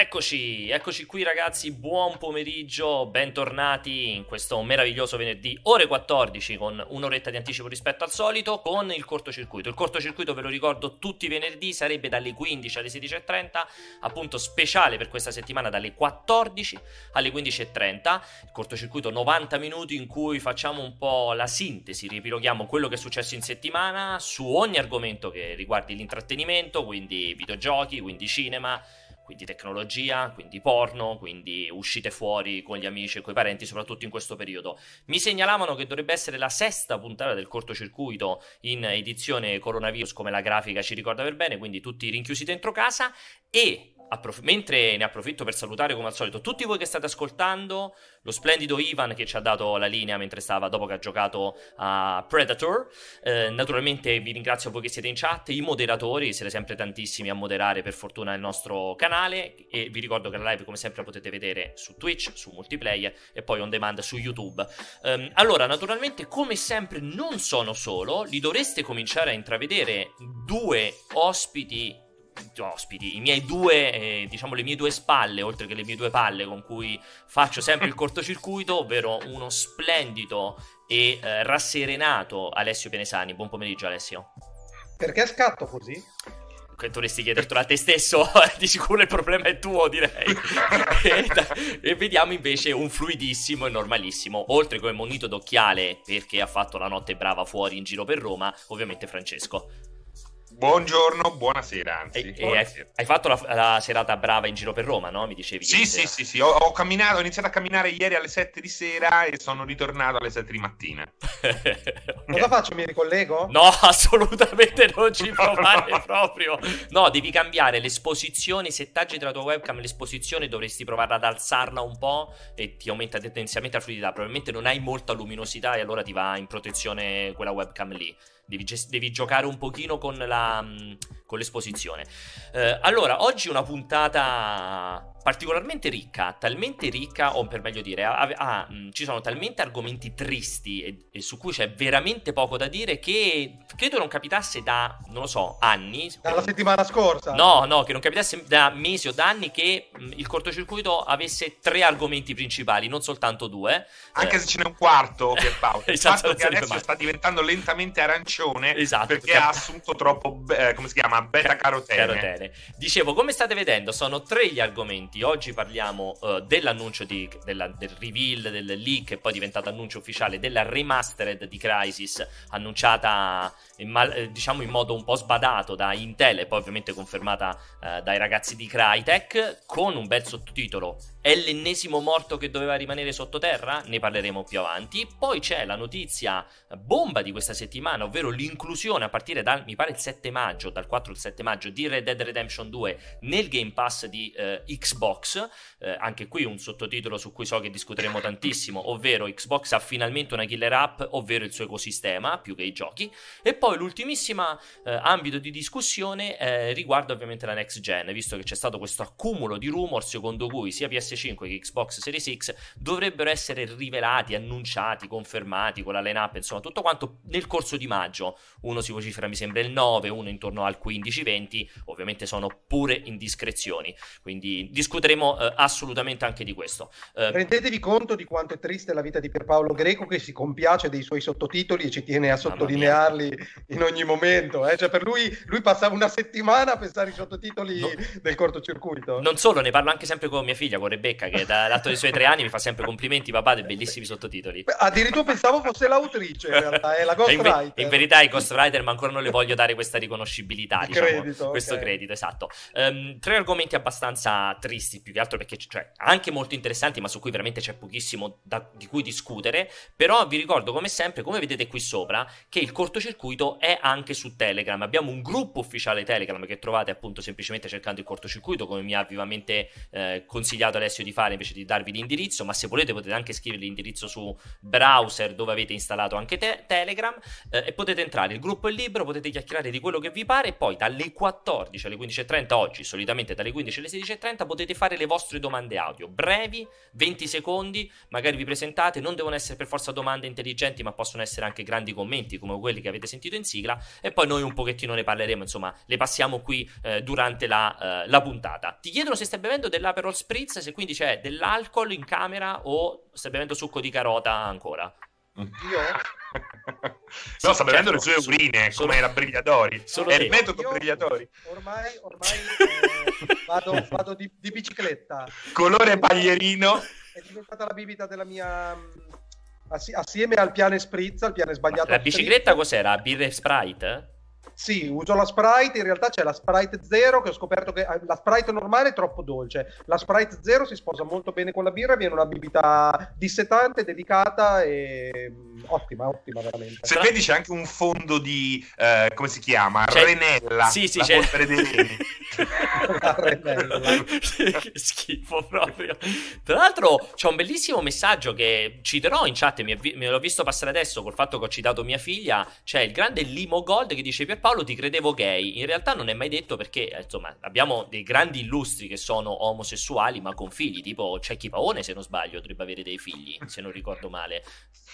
Eccoci, eccoci qui ragazzi, buon pomeriggio, bentornati in questo meraviglioso venerdì, ore 14 con un'oretta di anticipo rispetto al solito con il cortocircuito. Il cortocircuito ve lo ricordo tutti i venerdì, sarebbe dalle 15 alle 16.30, appunto speciale per questa settimana dalle 14 alle 15.30. Il cortocircuito 90 minuti in cui facciamo un po' la sintesi, riepiloghiamo quello che è successo in settimana su ogni argomento che riguardi l'intrattenimento, quindi videogiochi, quindi cinema quindi tecnologia, quindi porno, quindi uscite fuori con gli amici e con i parenti, soprattutto in questo periodo. Mi segnalavano che dovrebbe essere la sesta puntata del cortocircuito in edizione coronavirus, come la grafica ci ricorda per bene, quindi tutti rinchiusi dentro casa e Approf- mentre ne approfitto per salutare come al solito tutti voi che state ascoltando, lo splendido Ivan che ci ha dato la linea mentre stava dopo che ha giocato a Predator. Eh, naturalmente vi ringrazio voi che siete in chat, i moderatori, siete sempre tantissimi a moderare per fortuna il nostro canale e vi ricordo che la live come sempre la potete vedere su Twitch, su multiplayer e poi on demand su YouTube. Um, allora, naturalmente come sempre non sono solo, li dovreste cominciare a intravedere due ospiti ospiti, i miei due, eh, diciamo le mie due spalle, oltre che le mie due palle con cui faccio sempre il cortocircuito, ovvero uno splendido e eh, rasserenato Alessio Penesani. Buon pomeriggio Alessio. Perché scatto così? dovresti chiedertelo a te stesso, di sicuro il problema è tuo, direi. e, e, vediamo invece un fluidissimo e normalissimo, oltre come monito d'occhiale perché ha fatto la notte brava fuori in giro per Roma, ovviamente Francesco. Buongiorno, buonasera. Anzi, e, hai, hai, fatto la, la, serata brava in giro per Roma, no? Mi dicevi. Sì, sì, sì, sì, ho, ho, camminato, ho iniziato a camminare ieri alle 7 di sera e sono ritornato alle 7 di mattina. Cosa faccio? Mi ricollego? No, assolutamente non ci provare proprio. No, devi cambiare l'esposizione, i settaggi della tua webcam, l'esposizione dovresti provare ad alzarla un po' e ti aumenta tendenzialmente la fluidità. Probabilmente non hai molta luminosità e allora ti va in protezione quella webcam lì. Devi, devi, giocare un pochino con, la, mm, con l'esposizione. Eh, allora, oggi una puntata particolarmente ricca, talmente ricca, o per meglio dire, ha, mm, ci sono talmente argomenti tristi e, e, su cui c'è veramente poco da dire che credo non capitasse da, non lo so, anni. Dalla settimana scorsa? No, no, che non capitasse da mesi o da anni che mh, mm, il cortocircuito avesse tre argomenti principali, non soltanto due. Anche eh. se ce n'è un quarto, Pierpaolo. il esatto, fatto che adesso sta diventando lentamente arancione esatto, perché ha assunto troppo, eh, come si chiama, beta-carotene. Carotene. Dicevo, come state vedendo, sono tre gli argomenti. Oggi parliamo uh, dell'annuncio di, della, del reveal, del leak e poi diventato annuncio ufficiale della remastered di Crisis, annunciata in, mal, eh, diciamo in modo un po' sbadato da Intel e poi ovviamente confermata uh, dai ragazzi di Crytek, con un bel sottotitolo. È l'ennesimo morto che doveva rimanere sottoterra? Ne parleremo più avanti. Poi c'è la notizia bomba di questa settimana, ovvero l'inclusione a partire dal, mi pare, il 7 maggio, dal 4 al 7 maggio, di Red Dead Redemption 2 nel Game Pass di uh, Xbox. Eh, anche qui un sottotitolo su cui so che discuteremo tantissimo, ovvero Xbox ha finalmente una killer app, ovvero il suo ecosistema, più che i giochi, e poi l'ultimissima eh, ambito di discussione eh, riguarda ovviamente la next gen, visto che c'è stato questo accumulo di rumor secondo cui sia PS5 che Xbox Series X dovrebbero essere rivelati, annunciati, confermati con la line-up, insomma tutto quanto nel corso di maggio, uno si vocifera mi sembra il 9, uno intorno al 15-20, ovviamente sono pure indiscrezioni, quindi discuteremo eh, assolutamente anche di questo. Eh, Rendetevi conto di quanto è triste la vita di Pierpaolo Greco che si compiace dei suoi sottotitoli e ci tiene a sottolinearli in ogni momento. Eh? Cioè per lui, lui passava una settimana a pensare ai sottotitoli no. del cortocircuito. Non solo, ne parlo anche sempre con mia figlia, con Rebecca, che dall'atto dei suoi tre anni mi fa sempre complimenti, papà, dei bellissimi sottotitoli. Addirittura pensavo fosse l'autrice, in realtà, è la ghostwriter. In, in, verità è ghostwriter, ma ancora non le voglio dare questa riconoscibilità, diciamo, credito, questo okay. credito, esatto. Um, tre argomenti abbastanza tristi più che altro perché cioè, anche molto interessanti, ma su cui veramente c'è pochissimo da, di cui discutere. Però vi ricordo, come sempre, come vedete qui sopra, che il cortocircuito è anche su Telegram. Abbiamo un gruppo ufficiale Telegram che trovate appunto semplicemente cercando il cortocircuito, come mi ha vivamente eh, consigliato Alessio di fare invece di darvi l'indirizzo. Ma se volete potete anche scrivere l'indirizzo su browser dove avete installato anche te- Telegram eh, e potete entrare. Il gruppo è libero, potete chiacchierare di quello che vi pare. E poi dalle 14 alle 15.30 oggi, solitamente dalle 15 alle 16.30, potete fare le vostre domande audio, brevi, 20 secondi, magari vi presentate, non devono essere per forza domande intelligenti, ma possono essere anche grandi commenti come quelli che avete sentito in sigla e poi noi un pochettino ne parleremo, insomma, le passiamo qui eh, durante la, eh, la, puntata. Ti chiedono se stai bevendo dell'Aperol Spritz, se quindi c'è dell'alcol in camera o stai bevendo succo di carota ancora. Io? no, sta bevendo le sue urine sono... come la Brigliatori. Sono è il metodo io, Brigliatori. Ormai, ormai eh, vado, vado di, di, bicicletta. Colore paglierino. È diventata la bibita della mia. Assieme al piane spritz, al piane sbagliato. La bicicletta spritz. cos'era? Birre Sprite? Sì, uso la Sprite, in realtà c'è la Sprite 0 che ho scoperto che la Sprite normale è troppo dolce, la Sprite 0 si sposa molto bene con la birra, viene una bibita dissetante, delicata e mm, ottima, ottima veramente. Se vedi c'è anche un fondo di, eh, come si chiama? C'è... Renella. Sì, sì, c'è. la Renella. che schifo proprio. Tra l'altro c'è un bellissimo messaggio che citerò in chat, mi, me l'ho visto passare adesso col fatto che ho citato mia figlia, c'è il grande Limo Gold che dice Pierpaolo Paolo ti credevo gay, in realtà non è mai detto perché, eh, insomma, abbiamo dei grandi illustri che sono omosessuali ma con figli, tipo Cecchi Paone se non sbaglio dovrebbe avere dei figli, se non ricordo male.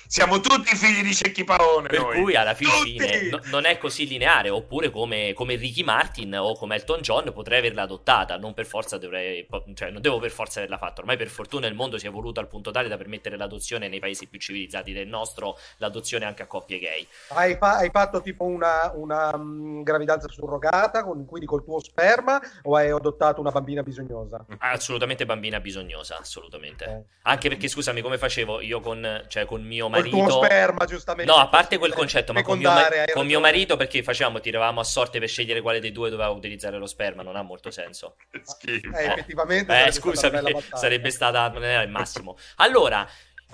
Siamo tutti figli di Cecchi Paone. Per noi. cui alla fine no, non è così lineare, oppure come, come, Ricky Martin o come Elton John potrei averla adottata, non per forza dovrei, cioè non devo per forza averla fatta, ormai per fortuna il mondo si è evoluto al punto tale da permettere l'adozione nei paesi più civilizzati del nostro, l'adozione anche a coppie gay. Hai, fa- hai fatto tipo una, una gravidanza surrogata, con, quindi col tuo sperma, o hai adottato una bambina bisognosa? Assolutamente bambina bisognosa, assolutamente. Eh. Anche perché, scusami, come facevo io con, cioè, con mio marito... Col tuo sperma, giustamente. No, a parte quel concetto, ma con, mio, ma- con mio, marito perché facevamo, tiravamo a sorte per scegliere quale dei due doveva utilizzare lo sperma, non ha molto senso. Schifo. Eh, effettivamente... Eh, scusami, sarebbe stata... non era il massimo. Allora...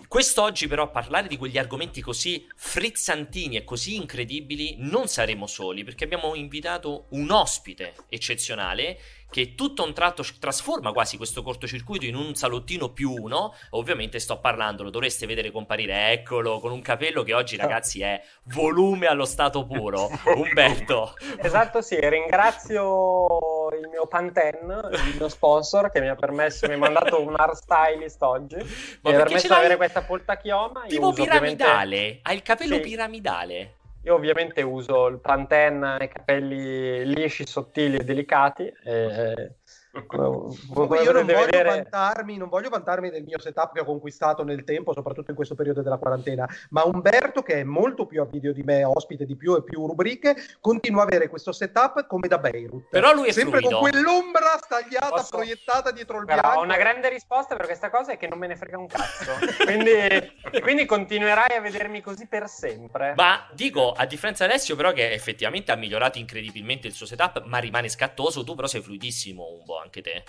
Quest'oggi però a parlare di quegli argomenti così frizzantini e così incredibili non saremo soli perché abbiamo invitato un ospite eccezionale che tutto un tratto trasforma quasi questo cortocircuito in un salottino più uno. Ovviamente sto parlando, lo dovreste vedere comparire, eccolo, con un capello che oggi ragazzi è volume allo stato puro. Umberto. Esatto, sì, ringrazio il mio Pantene, il mio sponsor che mi ha permesso, mi ha mandato un art stylist oggi, Ma mi ha permesso di avere questa poltachioma. Tipo piramidale, ovviamente... ha il capello sì. piramidale. Io ovviamente uso il Pantene ai capelli lisci, sottili e delicati. E Comunque io non voglio, vedere... vantarmi, non voglio vantarmi del mio setup che ho conquistato nel tempo, soprattutto in questo periodo della quarantena, ma Umberto, che è molto più a video di me, ospite di più e più rubriche, continua a avere questo setup come da Beirut. Però lui è Sempre fluido. con quell'ombra stagliata, Posso... proiettata dietro il Però bianco. Ho una grande risposta per questa cosa è che non me ne frega un cazzo. quindi, quindi continuerai a vedermi così per sempre. Ma dico, a differenza di Alessio, però, che effettivamente ha migliorato incredibilmente il suo setup, ma rimane scattoso, tu però sei fluidissimo un po' anche te.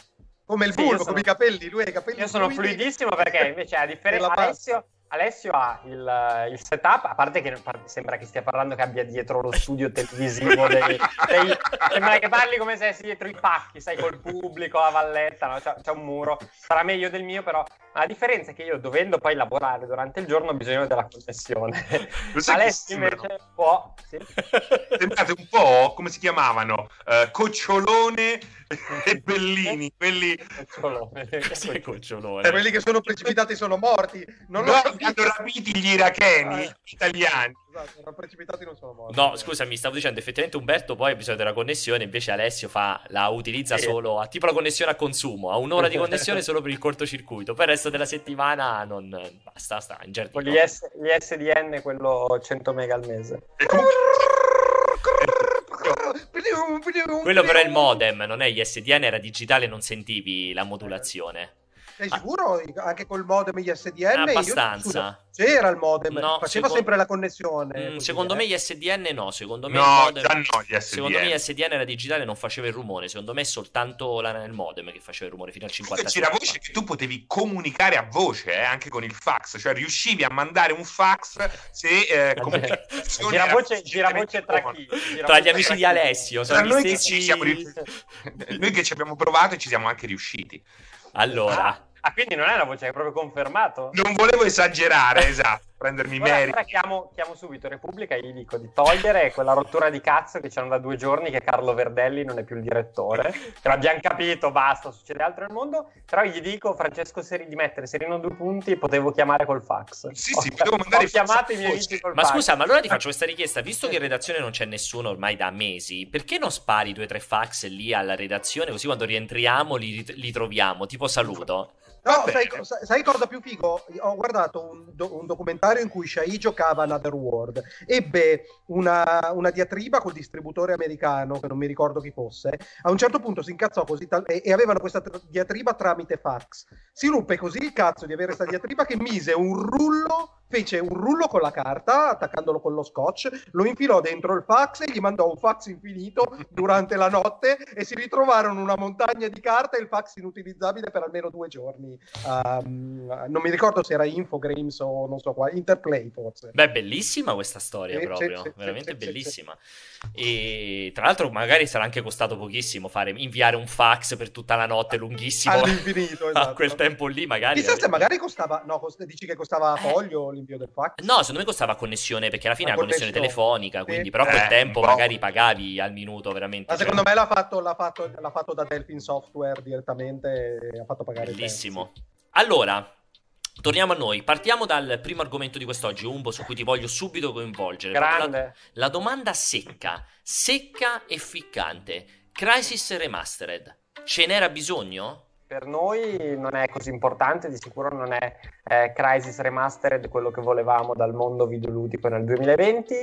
Come il sì, bulbo, sono... come i capelli, lui ha i capelli Io sono fluidi. fluidissimo perché invece a differenza Alessio, Alessio ha il, il, setup, a parte che sembra che stia parlando che abbia dietro lo studio televisivo, dei, dei, sembra che parli come se sia dietro i pacchi, sai, col pubblico, a valletta, no? c'è, c'è, un muro, sarà meglio del mio, però la differenza è che io dovendo poi lavorare durante il giorno ho bisogno della connessione. Alessio invece può... Sì. Sembrate un po' come si chiamavano? Uh, Cocciolone e Bellini, quelli... Cocciolone. Cos'è Cocciolone? Eh, quelli che sono precipitati sono morti. Non no, lo hanno rapiti gli iracheni ah, italiani. Esatto, erano precipitati non sono morti. No, scusami, stavo dicendo, effettivamente Umberto poi ha bisogno della connessione, invece Alessio fa, la utilizza sì. solo, a tipo la connessione a consumo, ha un'ora di connessione solo per il cortocircuito, poi il resto della settimana non... basta, sta in giardino. Gli, S, gli SDN, quello 100 mega al mese. Quello però è il modem, non è gli SDN, era digitale, non sentivi la modulazione. Sei sicuro? Ah. Anche col modem gli SDN? Abbastanza. Io, c'era il modem, no, faceva secondo... sempre la connessione. Mm, secondo me gli SDN no, secondo me no, modem... no, gli SDN. Secondo me gli SDN era digitale non faceva il rumore, secondo me è soltanto la, il modem che faceva il rumore fino al 50. C'era voce che tu potevi comunicare a voce, eh, anche con il fax, cioè riuscivi a mandare un fax se... Eh, gira voce, gira voce tra chi? Gira tra gli amici di Alessio. Tra noi, stessi... che ci siamo noi che ci abbiamo provato e ci siamo anche riusciti. Allora... Ah Ah, quindi non è una voce, è proprio confermato? Non volevo esagerare, esatto. Prendermi ora, merito. Ora chiamo, chiamo, subito Repubblica e gli dico di togliere quella rottura di cazzo che c'hanno da due giorni che Carlo Verdelli non è più il direttore. che l'abbiamo capito, basta, succede altro nel mondo. Però gli dico Francesco Seri di mettere Serino due punti potevo chiamare col fax. Sì, sì, potevo mandare ho chiamato i miei amici col ma fax. Ma scusa, ma allora ti faccio questa richiesta, visto che in redazione non c'è nessuno ormai da mesi, perché non spari due o tre fax lì alla redazione così quando rientriamo li, li troviamo, tipo saluto? No, sai, sai, cosa più figo? Ho guardato un, do, un, documentario in cui Shai giocava Another World. Ebbe una, una, diatriba col distributore americano, che non mi ricordo chi fosse. A un certo punto si incazzò così tal- e, e, avevano questa tra- diatriba tramite fax. Si ruppe così il cazzo di avere questa diatriba che mise un rullo fece un rullo con la carta, attaccandolo con lo scotch, lo infilò dentro il fax e gli mandò un fax infinito durante la notte e si ritrovarono una montagna di carta e il fax inutilizzabile per almeno due giorni. Um, non mi ricordo se era Infogrames o non so qua, Interplay forse. Beh, bellissima questa storia eh, proprio, c'è, veramente c'è, bellissima. C'è, e tra l'altro magari sarà anche costato pochissimo fare, inviare un fax per tutta la notte lunghissimo. All'infinito, esatto. A quel tempo lì magari. Chissà se magari costava, no, dici che costava eh. foglio l'invio del fax? No, secondo me costava connessione perché alla fine è una connessione telefonica, quindi però eh, tempo boh. magari pagavi al minuto veramente. Ma cioè... secondo me l'ha fatto, l'ha, fatto, l'ha fatto, da Delphin Software direttamente e ha fatto pagare Bellissimo. Allora, Torniamo a noi, partiamo dal primo argomento di quest'oggi, Umbo, su cui ti voglio subito coinvolgere. Grande. La, la domanda secca, secca e ficcante. Crisis Remastered, ce n'era bisogno? Per noi non è così importante, di sicuro non è eh, Crisis Remastered quello che volevamo dal mondo videoludico nel 2020,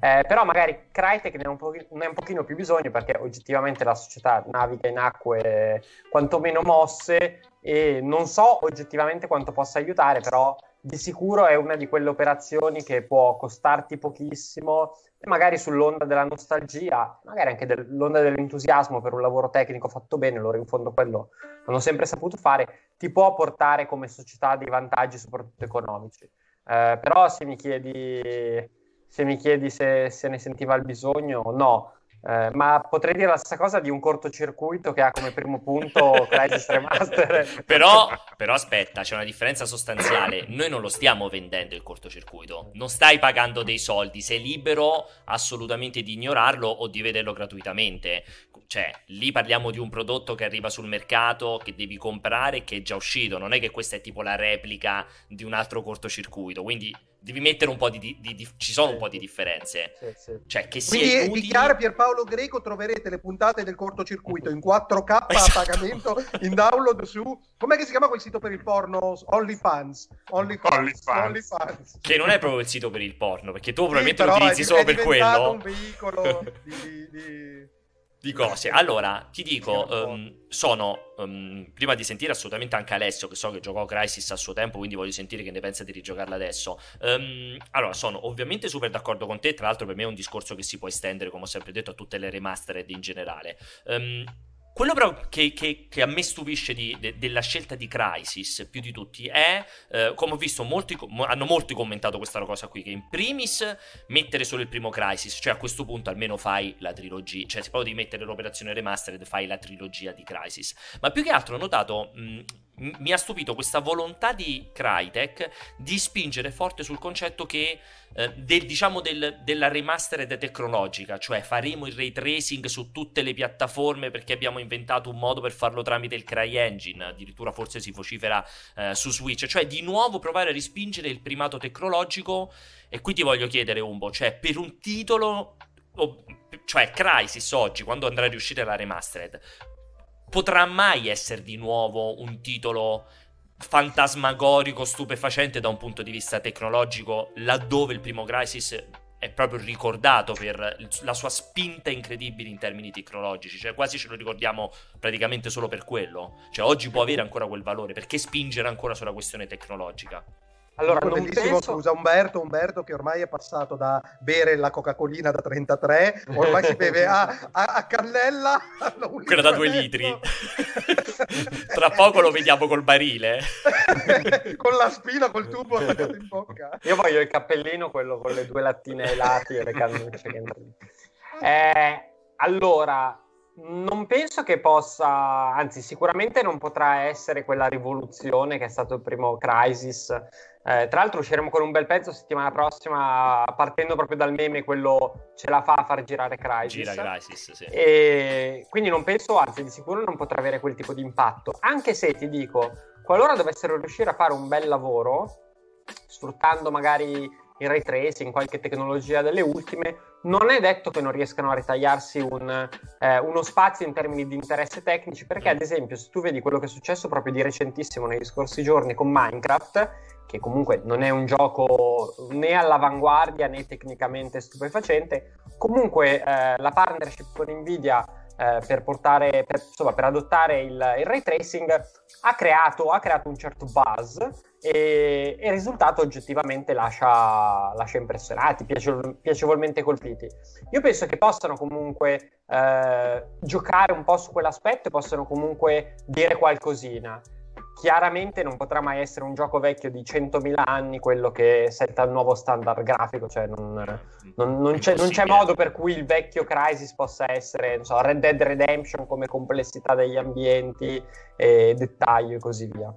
eh, però magari Crytek ne ha, un po- un pochino più bisogno perché oggettivamente la società naviga in acque quantomeno mosse e non so oggettivamente quanto possa aiutare, però di sicuro è una di quelle operazioni che può costarti pochissimo e magari sull'onda della nostalgia, magari anche dell'onda dell'entusiasmo per un lavoro tecnico fatto bene, loro in fondo quello hanno sempre saputo fare, ti può portare come società dei vantaggi soprattutto economici. Eh, però se mi chiedi, se, mi chiedi se, se ne sentiva il bisogno, no. Eh, ma potrei dire la stessa cosa di un cortocircuito che ha come primo punto Crisis Remaster. però, però aspetta, c'è una differenza sostanziale. Noi non lo stiamo vendendo il cortocircuito, non stai pagando dei soldi, sei libero assolutamente di ignorarlo o di vederlo gratuitamente. Cioè, lì parliamo di un prodotto che arriva sul mercato, che devi comprare, che è già uscito. Non è che questa è tipo la replica di un altro cortocircuito. Quindi devi mettere un po' di, di, di ci sono sì. un po' di differenze. Sì, sì. Cioè, che sia Quindi utili... dichiara Pierpaolo Greco troverete le puntate del cortocircuito in 4K esatto. a pagamento in download su com'è che si chiama quel sito per il porno? OnlyFans. OnlyFans. OnlyFans. OnlyFans. Che non è proprio il sito per il porno, perché tu probabilmente lo utilizzi solo per quello. È un veicolo di, di di cose. Allora, ti dico, um, sono, um, prima di sentire assolutamente anche Alessio, che so che giocò Crisis a suo tempo, quindi voglio sentire che ne pensa di rigiocarla adesso. Um, allora, sono ovviamente super d'accordo con te, tra l'altro per me è un discorso che si può estendere, come ho sempre detto, a tutte le remastered in generale. Quello però che, che, che, a me stupisce di, de, della scelta di Crisis più di tutti è, eh, come ho visto, molti, hanno molti commentato questa cosa qui, che in primis mettere solo il primo Crisis, cioè a questo punto almeno fai la trilogia, cioè se proprio di mettere l'operazione remastered fai la trilogia di Crisis. Ma più che altro ho notato... Mh, mi ha stupito questa volontà di Crytek di spingere forte sul concetto che eh, del, diciamo del, della remastered tecnologica, cioè faremo il ray tracing su tutte le piattaforme perché abbiamo inventato un modo per farlo tramite il CryEngine, addirittura forse si vocifera eh, su Switch, cioè di nuovo provare a rispingere il primato tecnologico e qui ti voglio chiedere Umbo, cioè per un titolo cioè Crisis oggi quando andrà a riuscire la remastered potrà mai essere di nuovo un titolo fantasmagorico, stupefacente da un punto di vista tecnologico, laddove il primo Crisis è proprio ricordato per la sua spinta incredibile in termini tecnologici, cioè quasi ce lo ricordiamo praticamente solo per quello. Cioè oggi può avere ancora quel valore, perché spingere ancora sulla questione tecnologica? Allora, non bellissimo, penso... scusa Umberto, Umberto che ormai è passato da bere la Coca-Colina da 33, ormai si beve a, a, a cannella. Quella da due litri. Tra poco lo vediamo col barile. con la spina, col tubo in bocca. Io voglio il cappellino, quello con le due lattine ai lati e le cannucce. eh, allora, Non penso che possa, anzi sicuramente non potrà essere quella rivoluzione che è stato il primo Crisis. Eh, tra l'altro usciremo con un bel pezzo settimana prossima partendo proprio dal meme quello ce la fa a far girare Crisis. Gira Crisis, sì. E quindi non penso, anzi di sicuro non potrà avere quel tipo di impatto. Anche se ti dico, qualora dovessero riuscire a fare un bel lavoro, sfruttando magari il ray tracing, qualche tecnologia delle ultime, non è detto che non riescano a ritagliarsi un, eh, uno spazio in termini di interesse tecnici, perché ad esempio se tu vedi quello che è successo proprio di recentissimo negli scorsi giorni con Minecraft, che comunque non è un gioco né all'avanguardia né tecnicamente stupefacente, comunque eh, la partnership con Nvidia eh, per, portare, per, insomma, per adottare il, il, ray tracing ha creato, ha creato un certo buzz e, e, il risultato oggettivamente lascia, lascia impressionati, piacevol- piacevolmente colpiti. Io penso che possano comunque eh, giocare un po' su quell'aspetto e possano comunque dire qualcosina chiaramente non potrà mai essere un gioco vecchio di 100.000 anni quello che setta il nuovo standard grafico, cioè non, non, non, c'è, non, c'è, modo per cui il vecchio Crisis possa essere so, Red Dead Redemption come complessità degli ambienti, e dettaglio e così via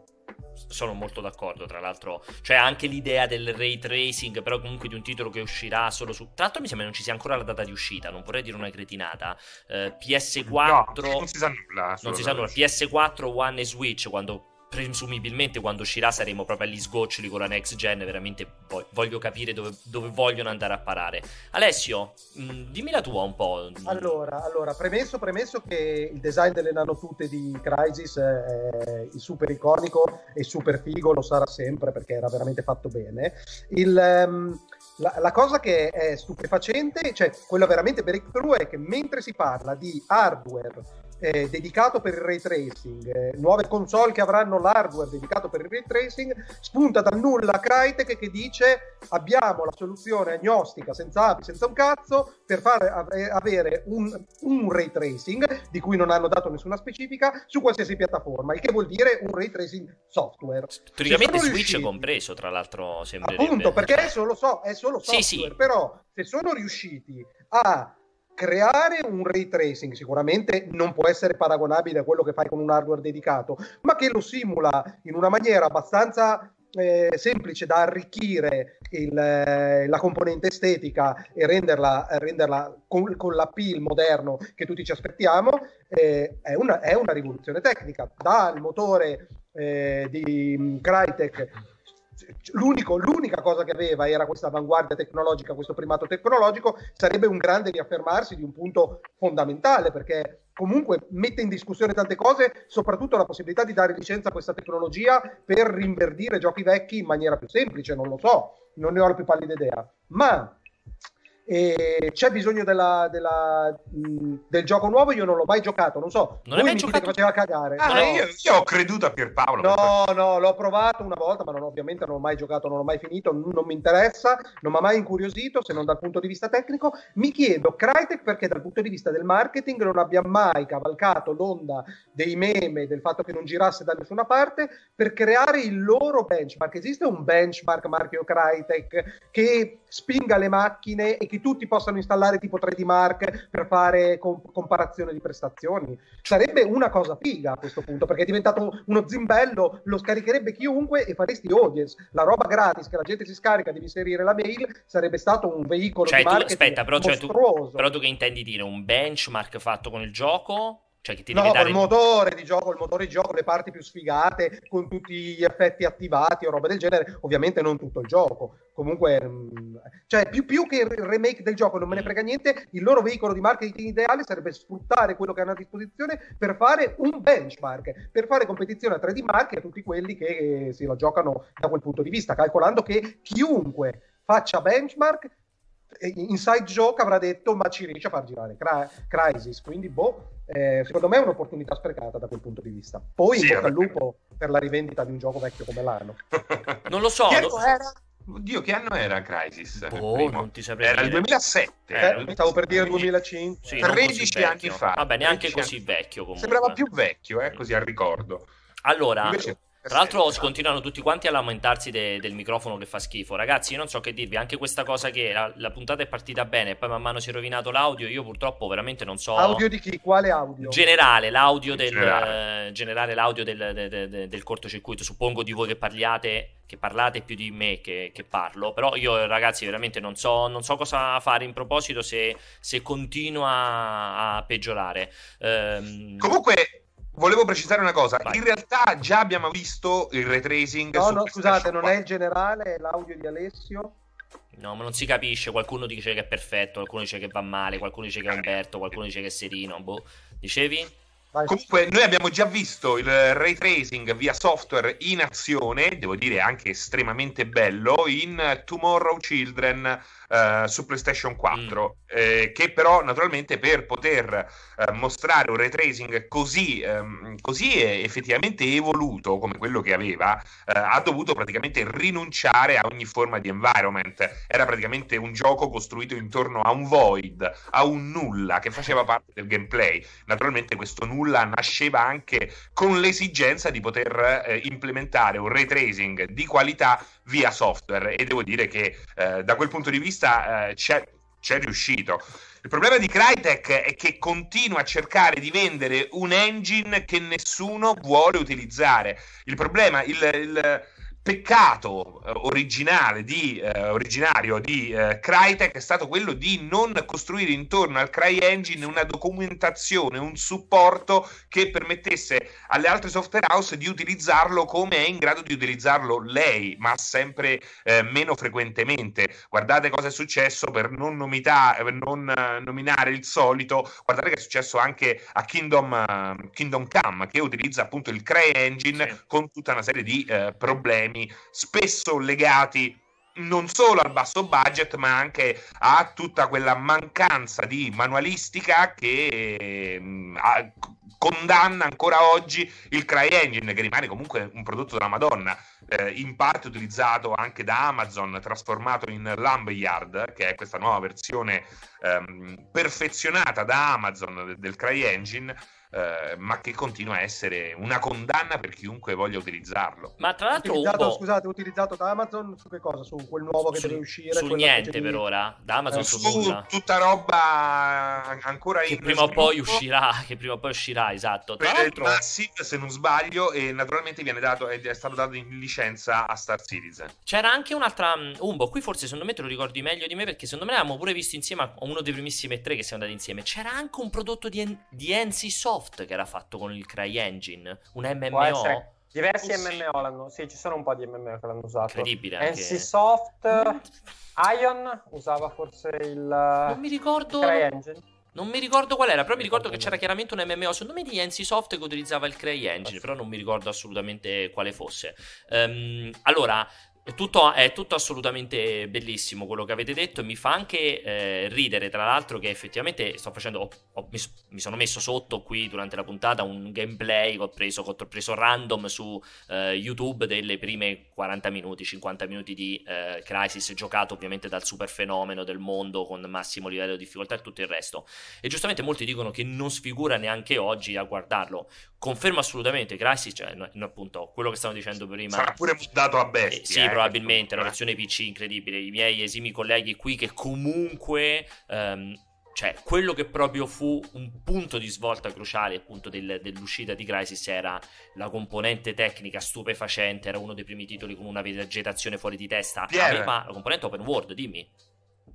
sono molto d'accordo, tra l'altro. Cioè, anche l'idea del ray tracing, però comunque di un titolo che uscirà solo su. Tra l'altro, mi sembra non ci sia ancora la data di uscita, non vorrei dire una cretinata. Eh, PS4. No, non si sa nulla. Non si sa nulla. PS4, One e Switch, quando presumibilmente quando uscirà saremo proprio agli sgoccioli con la next gen, veramente voglio capire dove, dove vogliono andare a parare. Alessio, mh, dimmi la tua un po'. Allora, allora premesso, premesso, che il design delle nanotute di Crisis è super iconico e super figo, lo sarà sempre perché era veramente fatto bene. Il... Um, la, la, cosa che è stupefacente, cioè quella veramente breakthrough, è che mentre si parla di hardware eh, dedicato per il ray tracing, eh, nuove console che avranno l'hardware dedicato per il ray tracing, spunta dal nulla Crytek che dice abbiamo la soluzione agnostica senza api, senza un cazzo per far avere un, un, ray tracing di cui non hanno dato nessuna specifica su qualsiasi piattaforma, il che vuol dire un ray tracing software. Teoricamente Switch riusciti, compreso, tra l'altro, sembra. Appunto, perché è solo, so, è solo software, sì, sì. però se sono riusciti a creare un ray tracing sicuramente non può essere paragonabile a quello che fai con un hardware dedicato, ma che lo simula in una maniera abbastanza eh, semplice da arricchire il, eh, la componente estetica e renderla, renderla con, con, l'appeal moderno che tutti ci aspettiamo, eh, è, una, è, una, rivoluzione tecnica. Dal motore eh, di Crytek l'unica cosa che aveva era questa avanguardia tecnologica, questo primato tecnologico, sarebbe un grande riaffermarsi di un punto fondamentale perché comunque mette in discussione tante cose, soprattutto la possibilità di dare licenza a questa tecnologia per rinverdire giochi vecchi in maniera più semplice, non lo so, non ne ho la più pallida idea. Ma e c'è bisogno della, della, mh, del gioco nuovo. Io non l'ho mai giocato, non so. Non hai mai giocato? che faceva cagare. Ah, no. io, io, ho creduto a Pierpaolo. No, no, l'ho provato una volta, ma non, ovviamente non ho mai giocato, non ho mai finito. Non, non mi interessa, non mi ha mai incuriosito se non dal punto di vista tecnico. Mi chiedo, Crytek, perché dal punto di vista del marketing non abbia mai cavalcato l'onda dei meme, del fatto che non girasse da nessuna parte, per creare il loro benchmark. Esiste un benchmark marchio Crytek che spinga le macchine e che tutti possano installare tipo 3D Mark per fare comp- comparazione di prestazioni. Sarebbe una cosa figa a questo punto, perché è diventato uno zimbello, lo scaricherebbe chiunque e faresti audience. La roba gratis che la gente si scarica, devi inserire la mail, sarebbe stato un veicolo cioè, di tu, aspetta, però, cioè, tu, però tu che intendi dire? Un benchmark fatto con il gioco? Cioè che ti no, deve dare... il motore di gioco, il motore di gioco, le parti più sfigate, con tutti gli effetti attivati o roba del genere, ovviamente non tutto il gioco. Comunque, mm, cioè, più, più che il remake del gioco non me ne frega niente, il loro veicolo di marketing ideale sarebbe sfruttare quello che hanno a disposizione per fare un benchmark, per fare competizione a 3D Mark a tutti quelli che si la giocano da quel punto di vista, calcolando che chiunque faccia benchmark Inside Joke avrà detto ma ci riesce a far girare Crisis quindi boh eh, secondo me è un'opportunità sprecata da quel punto di vista poi sì, al lupo per la rivendita di un gioco vecchio come l'anno non lo so che lo... era? Oddio, che anno era Crisis? Oh, non ti saprei era dire. il 2007. Eh, eh, stavo per dire 2005. Sì, 13 anni fa. Vabbè, neanche così vecchio comunque. Sembrava più vecchio, eh, così al ricordo. Allora, Invece... Tra l'altro continuano tutti quanti a lamentarsi de- del microfono che fa schifo. Ragazzi, io non so che dirvi, anche questa cosa che la, la, puntata è partita bene e poi man mano si è rovinato l'audio, io purtroppo veramente non so... Audio di chi? Quale audio? Generale, l'audio del, generale. Eh, generale l'audio del, de- de- del cortocircuito. Suppongo di voi che parliate, che parlate più di me che, che parlo, però io ragazzi veramente non so, non so cosa fare in proposito se, se continua a peggiorare. Ehm... Comunque Volevo precisare una cosa, Vai. in realtà già abbiamo visto il retracing. No, no, scusate, non è il generale, è l'audio di Alessio. No, ma non si capisce. Qualcuno dice che è perfetto, qualcuno dice che va male, qualcuno dice che è Umberto, qualcuno dice che è Serino. Boh. Dicevi? Vai. Comunque, noi abbiamo già visto il ray tracing via software in azione, devo dire anche estremamente bello, in Tomorrow Children uh, su PlayStation 4, mm. eh, che però naturalmente per poter uh, mostrare un ray tracing così, um, così effettivamente evoluto come quello che aveva, uh, ha dovuto praticamente rinunciare a ogni forma di environment. Era praticamente un gioco costruito intorno a un void, a un nulla che faceva parte del gameplay. Naturalmente questo nulla nasceva anche con l'esigenza di poter eh, implementare un ray tracing di qualità via software e devo dire che eh, da quel punto di vista eh, c'è, c'è riuscito. Il problema di Crytek è che continua a cercare di vendere un engine che nessuno vuole utilizzare. Il problema, il, il peccato eh, originale di, eh, originario di eh, Crytek è stato quello di non costruire intorno al CryEngine una documentazione, un supporto che permettesse alle altre software house di utilizzarlo come è in grado di utilizzarlo lei, ma sempre eh, meno frequentemente. Guardate cosa è successo per non, nomita- per non uh, nominare il solito, guardate che è successo anche a Kingdom, uh, Kingdom Come, che utilizza appunto il CryEngine sì. con tutta una serie di problemi problemi spesso legati non solo al basso budget, ma anche a tutta quella mancanza di manualistica che eh, condanna ancora oggi il CryEngine, che rimane comunque un prodotto della Madonna, eh, in parte utilizzato anche da Amazon, trasformato in Lumberyard, che è questa nuova versione ehm, perfezionata da Amazon del CryEngine eh, ma che continua a essere una condanna per chiunque voglia utilizzarlo. Ma tra l'altro, utilizzato, Ubo... scusate, utilizzato da Amazon su che cosa? Su quel nuovo che su, deve uscire? Su niente di... per ora, da Amazon eh, su, su nulla. tutta roba ancora che in prima o poi uscirà, che prima o poi uscirà, esatto. Tra per l'altro... Massive, se non sbaglio, e naturalmente viene dato, è stato dato in licenza a Star Citizen. C'era anche un'altra mm, Umbo, qui forse secondo me te lo ricordi meglio di me perché secondo me l'avevamo pure visto insieme a uno dei primissimi tre che siamo andati insieme. C'era anche un prodotto di, di NC Soft che era fatto con il CryEngine, un MMO. Diversi MMO l'hanno, sì, ci sono un po' di MMO che l'hanno usato. Incredibile. Anche... NCSoft, Ion usava forse il Non mi ricordo CryEngine. Non mi ricordo qual era, però mi ricordo che c'era chiaramente un MMO, secondo me di NCSoft che utilizzava il CryEngine, però non mi ricordo assolutamente quale fosse. Um, allora, è tutto, è tutto, assolutamente bellissimo quello che avete detto e mi fa anche eh, ridere tra l'altro che effettivamente sto facendo, ho, ho, mi, mi, sono messo sotto qui durante la puntata un gameplay che ho preso, che ho preso random su eh, YouTube delle prime 40 minuti, 50 minuti di eh, Crisis giocato ovviamente dal super fenomeno del mondo con massimo livello di difficoltà e tutto il resto. E giustamente molti dicono che non sfigura neanche oggi a guardarlo. Confermo assolutamente Crisis, cioè no, no, appunto quello che stavo dicendo prima sarà pure dato a bestia eh, sì probabilmente la versione PC incredibile. I miei esimi colleghi qui che comunque um, cioè, quello che proprio fu un punto di svolta cruciale appunto del, dell'uscita di Crisis era la componente tecnica stupefacente, era uno dei primi titoli con una vegetazione fuori di testa. Me, ma la componente open world, dimmi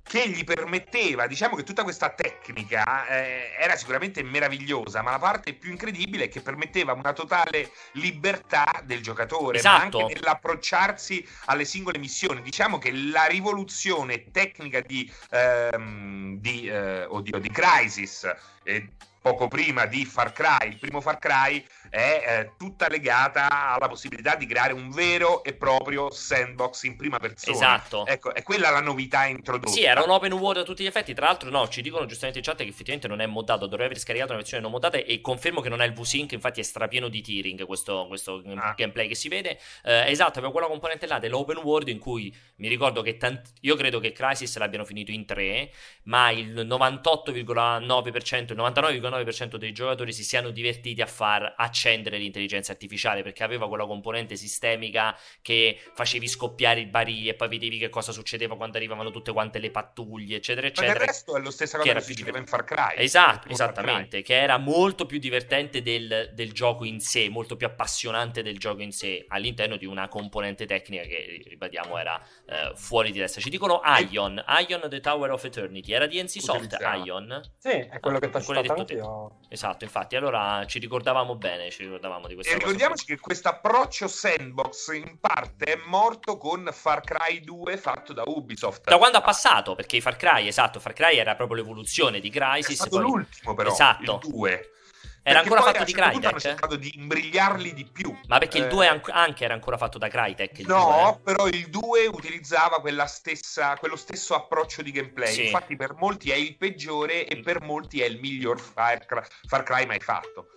che gli permetteva, diciamo che tutta questa tecnica eh, era sicuramente meravigliosa, ma la parte più incredibile è che permetteva una totale libertà del giocatore, esatto. ma anche nell'approcciarsi alle singole missioni. Diciamo che la rivoluzione tecnica di, ehm, di, eh, oddio, di Crisis, eh, poco prima di Far Cry, il primo Far Cry, è eh, tutta legata alla possibilità di creare un vero e proprio sandbox in prima persona. Esatto. Ecco, è quella la novità introdotta. Sì, era un open world a tutti gli effetti. Tra l'altro, no, ci dicono giustamente in chat che effettivamente non è moddato. Dovrebbe aver scaricato una versione non moddata. E confermo che non è il V-Sync. Infatti, è strapieno di tearing questo, questo ah. gameplay che si vede. Eh, esatto, aveva quella componente là dell'open world in cui mi ricordo che tant- io credo che Crisis l'abbiano finito in tre, ma il 98,9%, il 99,9% 99% dei giocatori si siano divertiti a far accendere l'intelligenza artificiale perché aveva quella componente sistemica che facevi scoppiare i barili e poi vedevi che cosa succedeva quando arrivavano tutte quante le pattuglie, eccetera, eccetera. Ma il resto è lo stesso cosa che, che succedeva in Far Cry. Esatto, esattamente, che era molto più divertente del, del, gioco in sé, molto più appassionante del gioco in sé, all'interno di una componente tecnica che, ribadiamo, era eh, fuori di testa. Ci dicono Ion, Ion The Tower of Eternity, era di NC Soft, Ion? Sì, è quello ah, che ti ho citato anch'io. Esatto, infatti, allora ci ricordavamo bene, ci ricordavamo di questa E ricordiamoci che questo approccio sandbox in parte è morto con Far Cry 2 fatto da Ubisoft. Da quando ha passato, perché Far Cry, esatto, Far Cry era proprio l'evoluzione di Crysis. È stato poi... l'ultimo però, esatto. il 2. Era ancora fatto di Crytek? Hanno cercato di imbrigliarli di più. Ma perché il 2 eh... anche era ancora fatto da Crytek? No, 2, però il 2 utilizzava stessa, quello stesso approccio di gameplay. Sì. Infatti per molti è il peggiore e per molti è il miglior Far Cry, Far Cry mai fatto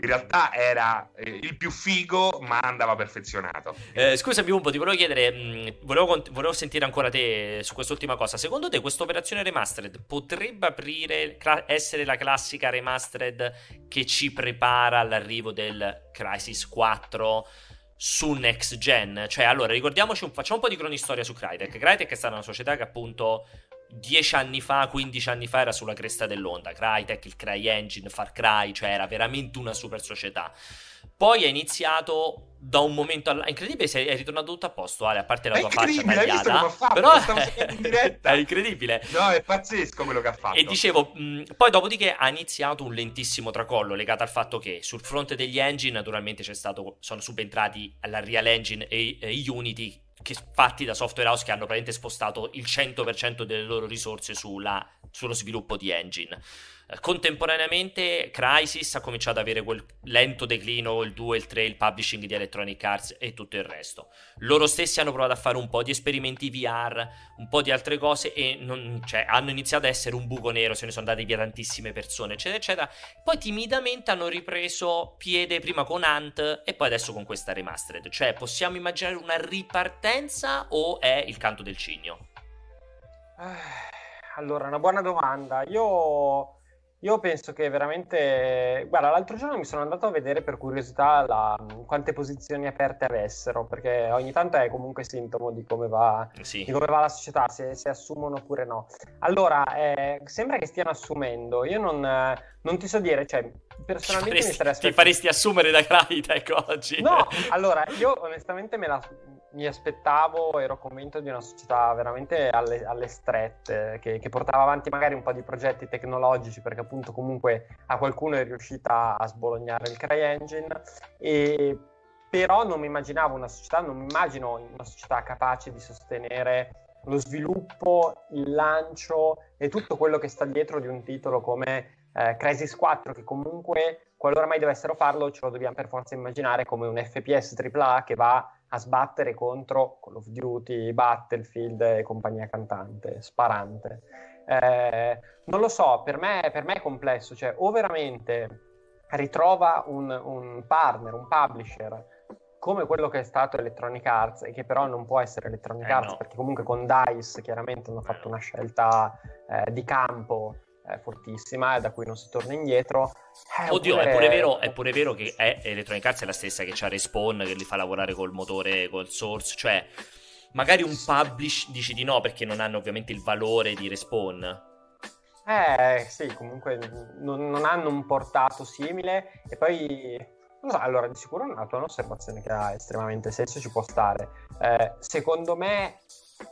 in realtà era eh, il più figo, ma andava perfezionato. Eh, scusami un po', ti volevo chiedere, mh, mm, volevo, volevo, sentire ancora te su quest'ultima cosa. Secondo te questa operazione remastered potrebbe aprire, essere la classica remastered che ci prepara all'arrivo del Crisis 4? su next gen. Cioè, allora, ricordiamoci, un, facciamo un po' di cronistoria su Crytek. Crytek è stata una società che appunto 10 anni fa, 15 anni fa era sulla cresta dell'onda. Crytek, il CryEngine, Far Cry, cioè era veramente una super società. Poi è iniziato da un momento all'altro. Incredibile, sei, è ritornato tutto a posto, Ale, a parte la è tua faccia tagliata. Fatto, però in diretta. è incredibile. No, è pazzesco quello che ha fatto. E dicevo, mh, poi dopodiché ha iniziato un lentissimo tracollo legato al fatto che sul fronte degli engine, naturalmente c'è stato, sono subentrati la Real Engine e, e Unity che fatti da software house che hanno praticamente spostato il 100% delle loro risorse sulla, sullo sviluppo di engine. Contemporaneamente Crysis ha cominciato ad avere quel lento declino, il 2, il 3, il publishing di Electronic Arts e tutto il resto. Loro stessi hanno provato a fare un po' di esperimenti VR, un po' di altre cose e non, cioè, hanno iniziato ad essere un buco nero, se ne sono andate via tantissime persone, eccetera, eccetera. Poi timidamente hanno ripreso piede prima con Ant e poi adesso con questa remastered. Cioè, possiamo immaginare una ripartenza o è il canto del cigno? Eh, allora, una buona domanda. Io io penso che veramente, guarda, l'altro giorno mi sono andato a vedere per curiosità la, quante posizioni aperte avessero, perché ogni tanto è comunque sintomo di come va, sì. di come va la società, se, se, assumono oppure no. Allora, eh, sembra che stiano assumendo, io non, non ti so dire, cioè, personalmente faresti, mi sarei aspettato... Ti faresti assumere da Crytek oggi? No, allora, io onestamente me la mi aspettavo, ero convinto di una società veramente alle, alle strette, che, che, portava avanti magari un po' di progetti tecnologici, perché appunto comunque a qualcuno è riuscita a sbolognare il CryEngine, e, però non mi immaginavo una società, non mi immagino una società capace di sostenere lo sviluppo, il lancio e tutto quello che sta dietro di un titolo come eh, Crisis 4, che comunque, qualora mai dovessero farlo, ce lo dobbiamo per forza immaginare come un FPS AAA che va a sbattere contro Call of Duty, Battlefield e compagnia cantante, sparante. Eh, non lo so, per me, per me, è complesso, cioè o veramente ritrova un, un, partner, un publisher come quello che è stato Electronic Arts e che però non può essere Electronic eh Arts no. perché comunque con DICE chiaramente hanno fatto una scelta eh, di campo fortissima e da cui non si torna indietro. Eh, Oddio, oppure... è, pure vero, è, pure vero, che è, Electronic Arts è la stessa che c'ha Respawn, che li fa lavorare col motore, col source, cioè magari un publish dici di no perché non hanno ovviamente il valore di Respawn. Eh sì, comunque non, non hanno un portato simile e poi So, allora, di sicuro tua osservazione che ha estremamente senso ci può stare. Eh, secondo me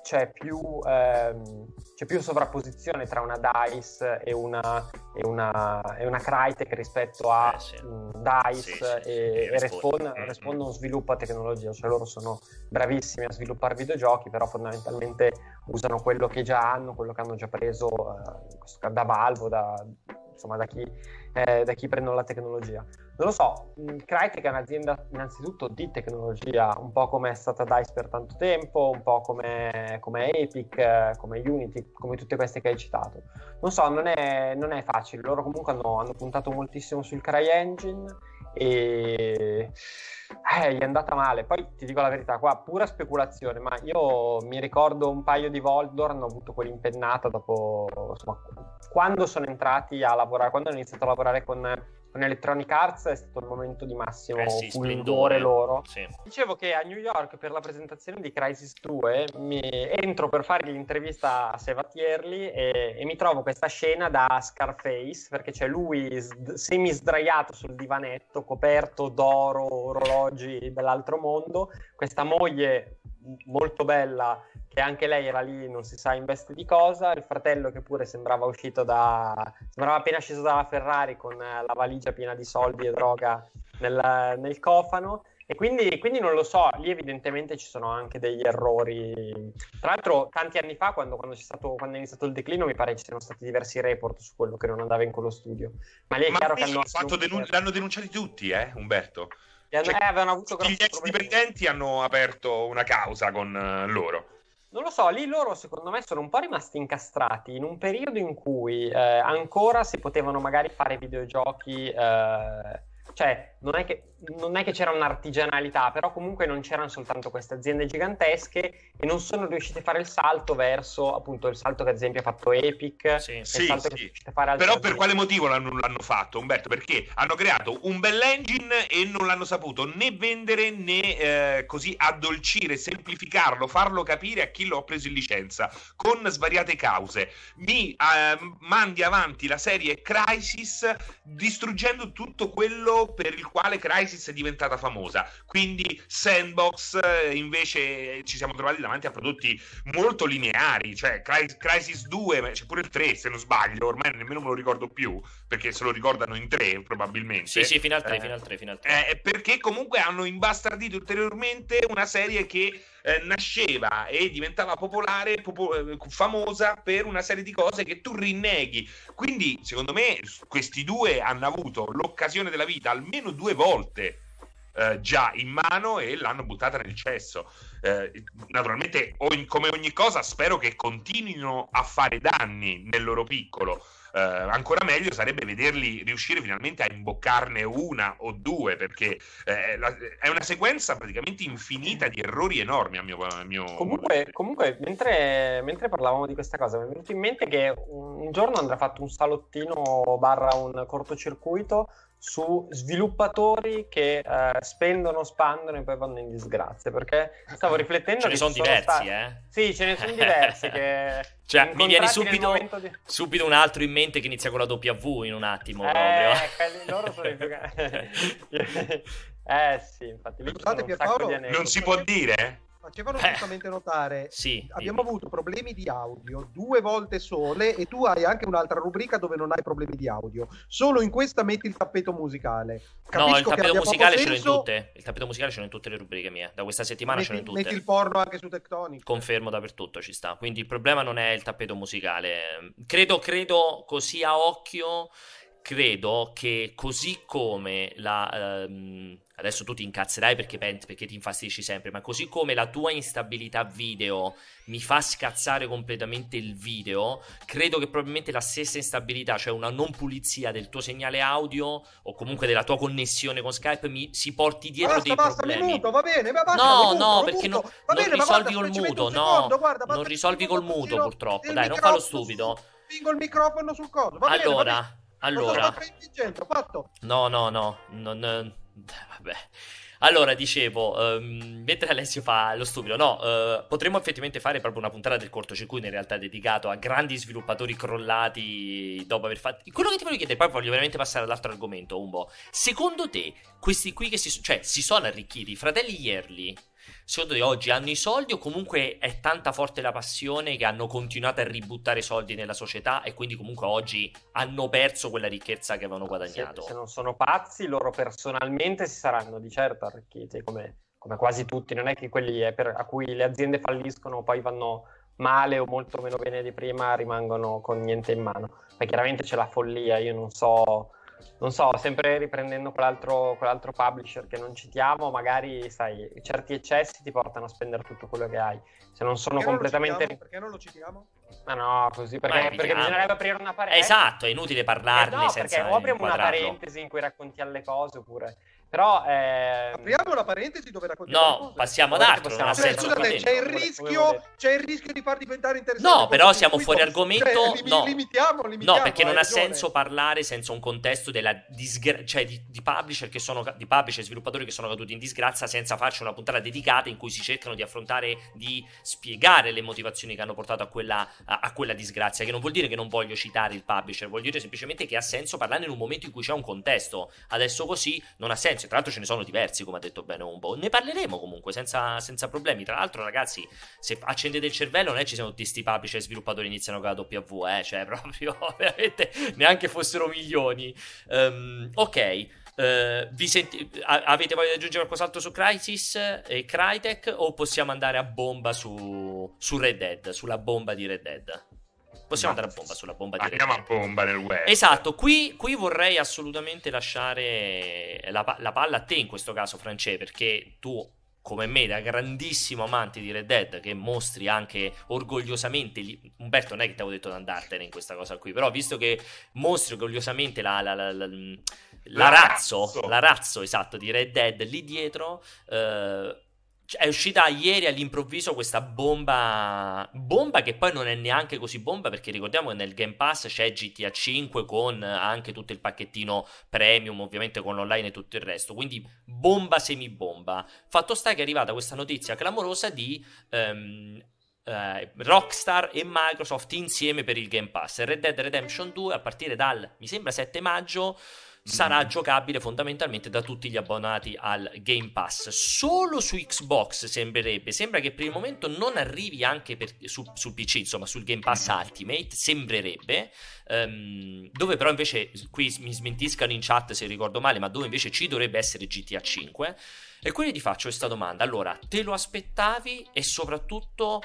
c'è più, ehm, c'è più, sovrapposizione tra una DICE e una, e una, e una Crytek rispetto a eh, sì. DICE sì, sì. e, e Respawn. Mm-hmm. Respawn non sviluppa tecnologia, cioè loro sono bravissimi a sviluppare videogiochi, però fondamentalmente usano quello che già hanno, quello che hanno già preso eh, da Valve, da, insomma, da chi, eh, da chi prendono la tecnologia. Non lo so, mm, Crytek è un'azienda innanzitutto di tecnologia, un po' come è stata DICE per tanto tempo, un po' come, come Epic, come Unity, come tutte queste che hai citato. Non so, non è, non è facile, loro comunque hanno, hanno puntato moltissimo sul CryEngine e eh, gli è andata male. Poi ti dico la verità, qua pura speculazione, ma io mi ricordo un paio di volte hanno avuto quell'impennata dopo, insomma, quando sono entrati a lavorare, quando hanno iniziato a lavorare con con Electronic Arts è stato il momento di massimo eh sì, fulgore loro. Sì. Dicevo che a New York per la presentazione di Crisis 2 mi entro per fare l'intervista a Sevatierli e, e mi trovo questa scena da Scarface perché c'è lui s- semi sdraiato sul divanetto coperto d'oro, orologi dell'altro mondo, questa moglie molto bella che anche lei era lì, non si sa in veste di cosa, il fratello che pure sembrava uscito da... sembrava appena sceso dalla Ferrari con la valigia piena di soldi e droga nel, nel cofano. E quindi, quindi, non lo so, lì evidentemente ci sono anche degli errori. Tra l'altro, tanti anni fa, quando, quando, stato, quando, è iniziato il declino, mi pare ci siano stati diversi report su quello che non andava in quello studio. Ma lì è Ma chiaro che hanno denun- l'hanno denunciati tutti, eh, Umberto. Cioè, eh, avevano avuto gli ex dipendenti hanno aperto una causa con uh, loro. Non lo so, lì loro secondo me sono un po' rimasti incastrati in un periodo in cui eh, ancora si potevano magari fare videogiochi eh, cioè non è, che, non è che c'era un'artigianalità, però comunque non c'erano soltanto queste aziende gigantesche e non sono riusciti a fare il salto verso appunto il salto che ad esempio ha fatto Epic. Sì, sì, sì. però aziende. per quale motivo l'hanno, l'hanno, fatto Umberto? Perché hanno creato un bell'engine e non l'hanno saputo né vendere né eh, così addolcire, semplificarlo, farlo capire a chi lo ha preso in licenza con svariate cause. Mi eh, mandi avanti la serie Crisis distruggendo tutto quello per il quale Crisis è diventata famosa. Quindi Sandbox eh, invece ci siamo trovati davanti a prodotti molto lineari, cioè Crisis 2, c'è pure il 3 se non sbaglio, ormai nemmeno me lo ricordo più, perché se lo ricordano in 3 probabilmente. Sì, sì, fino al 3, eh, fino al 3, fino al 3. Eh, perché comunque hanno imbastardito ulteriormente una serie che eh, nasceva e diventava popolare, popo- eh, famosa per una serie di cose che tu rinneghi. Quindi, secondo me, questi due hanno avuto l'occasione della vita almeno due volte. Eh, già in mano e l'hanno buttata nel cesso. Eh, naturalmente, ogni, come ogni cosa, spero che continuino a fare danni nel loro piccolo eh, ancora meglio sarebbe vederli riuscire finalmente a imboccarne una o due, perché eh, la, è una sequenza praticamente infinita di errori enormi a mio, a mio comunque, comunque mentre, mentre, parlavamo di questa cosa mi è venuto in mente che un giorno andrà fatto un salottino barra un cortocircuito su sviluppatori che eh, spendono, spandono e poi vanno in disgrazia. Perché stavo riflettendo. Ce ne sono diversi, stati... eh? Sì, ce ne sono diversi. che cioè, mi viene subito, di... subito, un altro in mente che inizia con la W in un attimo. Eh, proprio. quelli loro sono i più. eh sì, infatti. Scusate, Pierpaolo, non si può dire? Facevano eh, giustamente notare sì, abbiamo dimmi. avuto problemi di audio due volte sole e tu hai anche un'altra rubrica dove non hai problemi di audio. Solo in questa metti il tappeto musicale. Capisco no il tappeto musicale ce l'ho in tutte il tappeto musicale ce l'ho in tutte le rubriche mie da questa settimana metti, ce l'ho in tutte metti il porno anche su Tectonic. Confermo dappertutto ci sta. Quindi il problema non è il tappeto musicale. Credo credo così a occhio credo che così come la ehm, adesso tu ti incazzerai perché, perché ti infastidisci sempre, ma così come la tua instabilità video mi fa scazzare completamente il video, credo che probabilmente la stessa instabilità, cioè una non pulizia del tuo segnale audio o comunque della tua connessione con Skype, mi si porti dietro basta, dei basta, problemi. Muto, va bene, basta, no, muto, no, perché no, non bene, risolvi col muto, no, guarda, non risolvi col muto purtroppo, dai, non fallo stupido. Spingo il microfono sul coso, va allora, bene, allora, no, no, no, non, vabbè. Allora, dicevo, um, mentre Alessio fa lo stupido, no, uh, potremmo effettivamente fare proprio una puntata del cortocircuito in realtà dedicato a grandi sviluppatori crollati dopo aver fatto... Quello che ti voglio chiedere, poi voglio veramente passare all'altro argomento, Umbo. Secondo te, questi qui che si, cioè, si sono arricchiti, i fratelli Ierli, secondo te oggi hanno i soldi o comunque è tanta forte la passione che hanno continuato a ributtare soldi nella società e quindi comunque oggi hanno perso quella ricchezza che avevano guadagnato? Se, se non sono pazzi, loro personalmente si saranno di certo arricchiti come, come quasi tutti, non è che quelli eh, per, a cui le aziende falliscono poi vanno male o molto meno bene di prima rimangono con niente in mano. Poi chiaramente c'è la follia, io non so non so, sempre riprendendo quell'altro, quell'altro, publisher che non citiamo, magari sai, certi eccessi ti portano a spendere tutto quello che hai. Se non sono perché completamente. Non perché non lo citiamo? Ma no, così perché, perché bisognerebbe aprire una parentesi. Esatto, è inutile parlarne eh no, senza perché o apriamo una parentesi in cui racconti alle cose oppure però eh... apriamo la parentesi dove raccontiamo No, passiamo ad altro, ha cioè, senso. Scusate, c'è il, rischio, c'è il rischio di far diventare interessante. No, però siamo fuori argomento. Cioè, no. Limitiamo, limitiamo, no, perché non ha ragione. senso parlare senza un contesto della disgra- cioè di, di publisher che sono di publisher e sviluppatori che sono caduti in disgrazia senza farci una puntata dedicata in cui si cercano di affrontare di spiegare le motivazioni che hanno portato a quella, a, a quella disgrazia, che non vuol dire che non voglio citare il publisher, vuol dire semplicemente che ha senso parlare in un momento in cui c'è un contesto. Adesso così non ha senso, e tra l'altro ce ne sono diversi come ha detto bene Umbo. Ne parleremo comunque senza, senza, problemi. Tra l'altro, ragazzi, se accendete il cervello, non è ci siamo tutti sti publisher e sviluppatori iniziano con la W, eh, cioè proprio veramente neanche fossero milioni. Um, ok. Uh, senti- avete voglia di aggiungere qualcos'altro su Crisis e Crytek o possiamo andare a bomba su, su Red Dead, sulla bomba di Red Dead? Possiamo andare a bomba sulla bomba di Andiamo a bomba nel web. Esatto, qui, qui vorrei assolutamente lasciare la, la, palla a te in questo caso, France, perché tu, come me, da grandissimo amante di Red Dead, che mostri anche orgogliosamente, Umberto non è che ti avevo detto di andartene in questa cosa qui, però visto che mostri orgogliosamente la, la, la, la la razzo, la razzo esatto di Red Dead lì dietro. Eh, è uscita ieri all'improvviso questa bomba. Bomba che poi non è neanche così bomba. Perché ricordiamo che nel Game Pass c'è GTA 5 con anche tutto il pacchettino premium, ovviamente con l'online e tutto il resto. Quindi bomba semibomba. Fatto sta che è arrivata questa notizia clamorosa di. Um, Uh, Rockstar e Microsoft insieme per il Game Pass. Red Dead Redemption 2 a partire dal, mi sembra, 7 maggio sarà giocabile fondamentalmente da tutti gli abbonati al Game Pass. Solo su Xbox sembrerebbe, sembra che per il momento non arrivi anche per, su, sul PC, insomma sul Game Pass Ultimate, sembrerebbe, um, dove però invece, qui mi smentiscano in chat se ricordo male, ma dove invece ci dovrebbe essere GTA 5. E quindi ti faccio questa domanda, allora, te lo aspettavi e soprattutto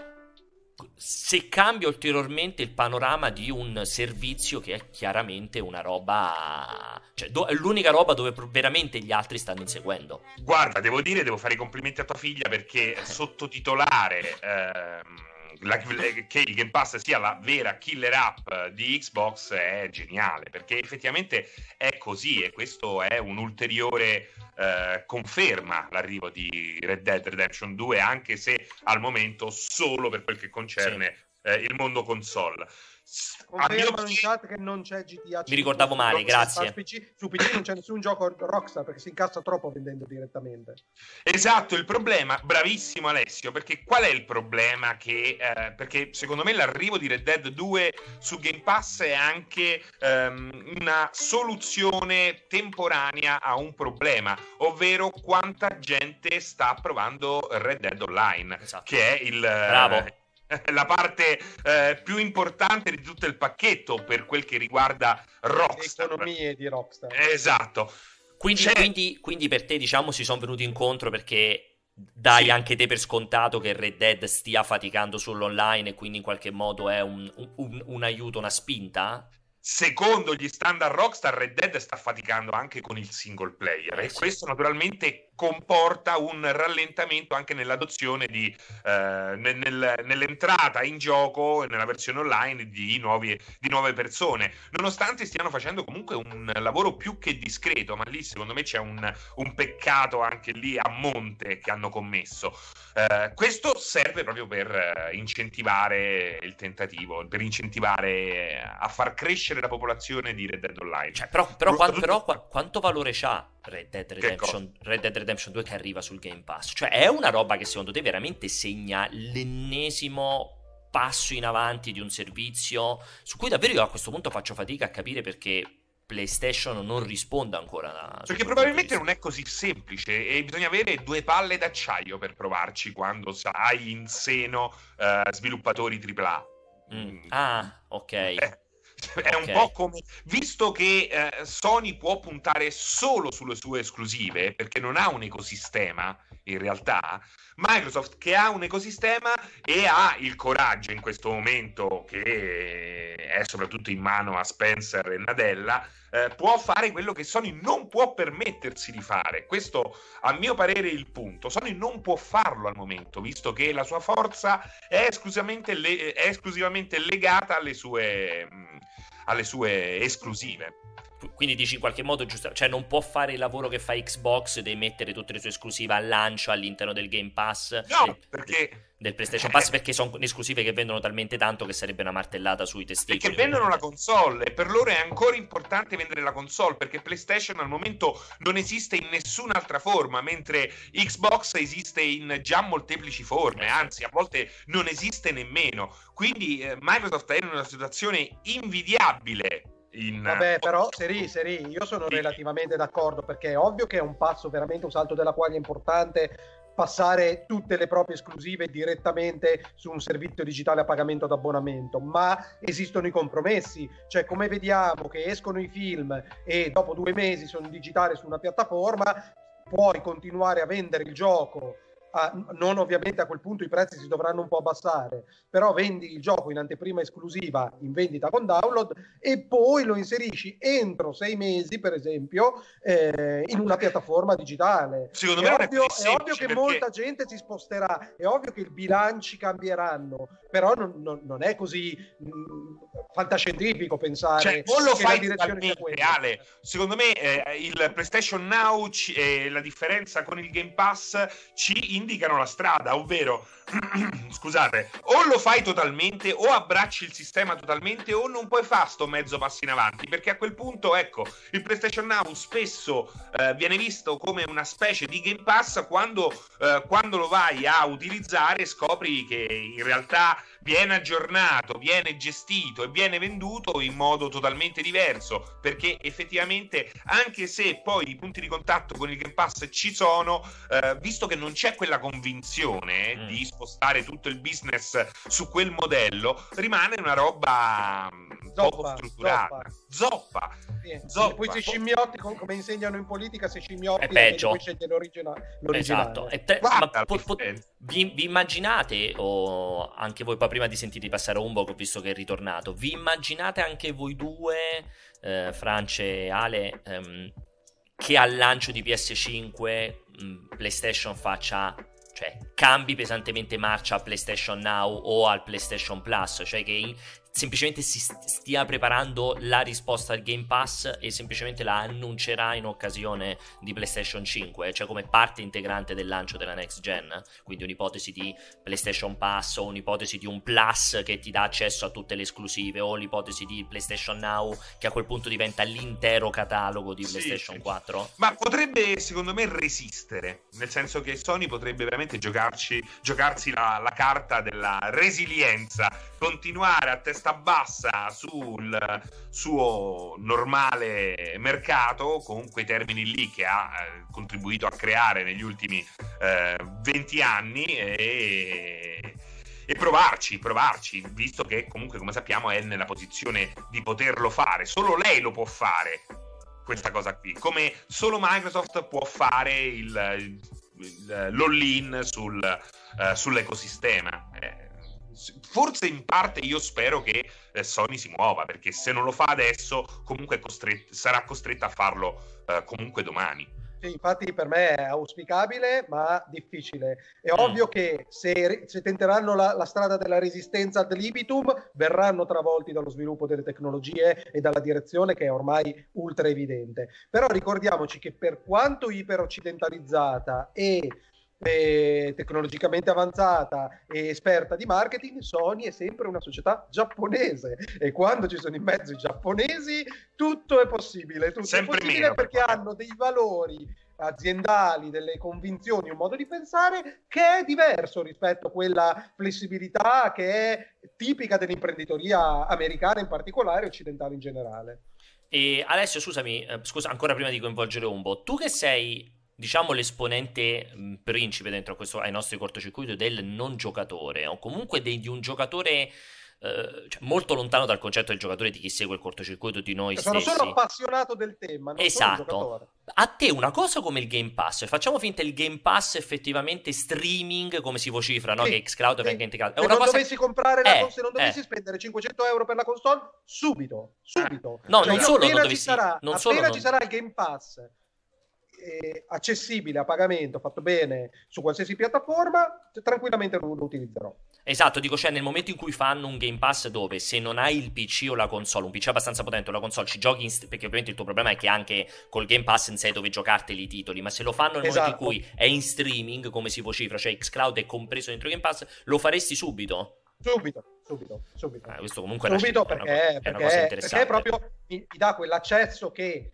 se cambia ulteriormente il panorama di un servizio che è chiaramente una roba, cioè do- è l'unica roba dove veramente gli altri stanno inseguendo. Guarda, devo dire, devo fare i complimenti a tua figlia perché sottotitolare ehm, la, che il Game Pass sia la vera killer app di Xbox è geniale perché effettivamente è così e questo è un ulteriore eh, conferma l'arrivo di Red Dead Redemption 2 anche se al momento solo per quel che concerne sì. eh, il mondo console Confermano in chat che non c'è GTA 5. Mi ricordavo male, su grazie. Su PC, su PC non c'è nessun gioco Rockstar perché si incassa troppo vendendo direttamente. Esatto, il problema, bravissimo Alessio, perché qual è il problema? Che, eh, perché secondo me l'arrivo di Red Dead 2 su Game Pass è anche um, una soluzione temporanea a un problema, ovvero quanta gente sta provando Red Dead Online, esatto. che è il... Bravo. Eh, la parte eh, più importante di tutto il pacchetto per quel che riguarda Rockstar. Le economie di Rockstar. Esatto. Quindi, quindi, quindi per te, diciamo, si sono venuti incontro perché dai sì. anche te per scontato che Red Dead stia faticando sull'online e quindi in qualche modo è un, un, un aiuto, una spinta? Secondo gli standard Rockstar, Red Dead sta faticando anche con il single player eh, e sì. questo naturalmente comporta un rallentamento anche nell'adozione di eh, nel, nell'entrata in gioco nella versione online di, nuovi, di, nuove persone. Nonostante stiano facendo comunque un lavoro più che discreto ma lì secondo me c'è un, un peccato anche lì a monte che hanno commesso. Eh, questo serve proprio per eh, incentivare il tentativo per incentivare a far crescere la popolazione di Red Dead Online. Cioè, però, però, quanto, però quanto valore c'ha Red Dead, Redemption, Red Dead Redemption 2 che arriva sul Game Pass. Cioè, è una roba che secondo te veramente segna l'ennesimo passo in avanti di un servizio su cui davvero io a questo punto faccio fatica a capire perché PlayStation non risponda ancora. Perché probabilmente non è così semplice e bisogna avere due palle d'acciaio per provarci quando hai in seno uh, sviluppatori AAA. Mm. Ah, ok. Eh È un po' come visto che eh, Sony può puntare solo sulle sue esclusive perché non ha un ecosistema in realtà. Microsoft che ha un ecosistema e ha il coraggio in questo momento che è soprattutto in mano a Spencer e Nadella eh, può fare quello che Sony non può permettersi di fare. Questo a mio parere è il punto. Sony non può farlo al momento, visto che la sua forza è esclusivamente, le- è esclusivamente legata alle sue, mh, alle sue esclusive. Quindi dici in qualche modo giusto, cioè non può fare il lavoro che fa Xbox di mettere tutte le sue esclusive al lancio all'interno del Game Pass? No, del, perché... del PlayStation Pass perché sono esclusive che vendono talmente tanto che sarebbe una martellata sui testicoli. Perché vendono la console e per loro è ancora importante vendere la console perché PlayStation al momento non esiste in nessun'altra forma, mentre Xbox esiste in già molteplici forme, anzi a volte non esiste nemmeno. Quindi eh, Microsoft è in una situazione invidiabile in... Vabbè, però, Seri, Seri, io sono relativamente d'accordo perché è ovvio che è un passo veramente un salto della quaglia importante passare tutte le proprie esclusive direttamente su un servizio digitale a pagamento d'abbonamento, ma esistono i compromessi, cioè come vediamo che escono i film e dopo due mesi sono digitali su una piattaforma, puoi continuare a vendere il gioco a, non ovviamente a quel punto i prezzi si dovranno un po' abbassare, però vendi il gioco in anteprima esclusiva in vendita con download e poi lo inserisci entro sei mesi, per esempio, eh, in una piattaforma digitale. Secondo è me ovvio, è, è ovvio che perché... molta gente si sposterà, è ovvio che i bilanci cambieranno, però non, non, non è così mh, mm, fantascientifico pensare cioè, o lo fai direzione reale. Secondo me eh, il PlayStation Now c- eh, la differenza con il Game Pass ci indicano la strada, ovvero scusate, o lo fai totalmente o abbracci il sistema totalmente o non puoi fare sto mezzo passo in avanti, perché a quel punto, ecco, il PlayStation Now spesso eh, viene visto come una specie di Game Pass quando, eh, quando lo vai a utilizzare scopri che in realtà viene aggiornato, viene gestito e viene venduto in modo totalmente diverso, perché effettivamente anche se poi i punti di contatto con il Game Pass ci sono, eh, visto che non c'è quella convinzione mm. di spostare tutto il business su quel modello, rimane una roba mm, zoppa, poco strutturata. Zoppa. zoppa. Sì. zoppa. Poi se scimmiotti, come insegnano in politica, se scimmiotti è peggio. Poi sceglie l'originale. l'originale. Esatto. Te, Guarda, ma po- po- vi, vi, immaginate, o anche voi poi prima di sentire passare che ho visto che è ritornato, vi immaginate anche voi due, eh, France e Ale, ehm, che al lancio di PS5 mh, PlayStation faccia cioè cambi pesantemente marcia a PlayStation Now o al PlayStation Plus, cioè che semplicemente si stia preparando la risposta al Game Pass e semplicemente la annuncerà in occasione di PlayStation 5, cioè come parte integrante del lancio della next gen. Quindi un'ipotesi di PlayStation Pass o un'ipotesi di un Plus che ti dà accesso a tutte le esclusive o l'ipotesi di PlayStation Now che a quel punto diventa l'intero catalogo di PlayStation sì, 4. Ma potrebbe secondo me resistere, nel senso che Sony potrebbe veramente giocarci, giocarsi la, la carta della resilienza, continuare a testare testa bassa sul suo normale mercato con quei termini lì che ha eh, contribuito a creare negli ultimi eh, 20 anni e, e provarci, provarci, visto che comunque come sappiamo è nella posizione di poterlo fare, solo lei lo può fare questa cosa qui, come solo Microsoft può fare il, il, l'all-in sul, uh, sull'ecosistema. Eh, forse in parte io spero che eh, Sony si muova, perché se non lo fa adesso, comunque costret- sarà costretta a farlo eh, comunque domani. Sì, infatti per me è auspicabile, ma difficile. È mm. ovvio che se, se tenteranno la, la, strada della resistenza ad libitum, verranno travolti dallo sviluppo delle tecnologie e dalla direzione che è ormai ultra evidente. Però ricordiamoci che per quanto iperoccidentalizzata e eh, tecnologicamente avanzata e esperta di marketing, Sony è sempre una società giapponese e quando ci sono in mezzo i giapponesi tutto è possibile, tutto sempre è possibile meno, perché hanno dei valori aziendali, delle convinzioni, un modo di pensare che è diverso rispetto a quella flessibilità che è tipica dell'imprenditoria americana in particolare e occidentale in generale. E Alessio, scusami, eh, scusa ancora prima di coinvolgere Umbo, tu che sei diciamo l'esponente mh, principe dentro questo, ai nostri cortocircuiti del non giocatore o comunque de, di un giocatore eh, cioè, molto lontano dal concetto del giocatore di chi segue il cortocircuito di noi sono stessi. Sono solo appassionato del tema, non esatto. A te una cosa come il Game Pass, facciamo finta il Game Pass effettivamente streaming come si vocifra, no? Sì, che Xcloud sì. venga integrato. Se non cosa... dovessi comprare la Eh, console, se non dovessi eh. spendere 500 euro per la console, subito, subito. No, Cioè, non solo non dovessi- sarà, non solo appena non- ci sarà il Game Pass eh, accessibile a pagamento, fatto bene su qualsiasi piattaforma, tranquillamente lo, lo utilizzerò. Esatto, dico, cioè nel momento in cui fanno un Game Pass dove se non hai il PC o la console, un PC abbastanza potente o la console, ci giochi, in st- perché ovviamente il tuo problema è che anche col Game Pass in sé dove giocarteli i titoli, ma se lo fanno nel Esatto. momento in cui è in streaming, come si vocifra, cioè Xcloud è compreso dentro Game Pass, lo faresti subito? Subito, subito, subito. Eh, questo comunque è una, subito è una- perché, è una perché- cosa interessante. perché proprio mi, mi dà quell'accesso che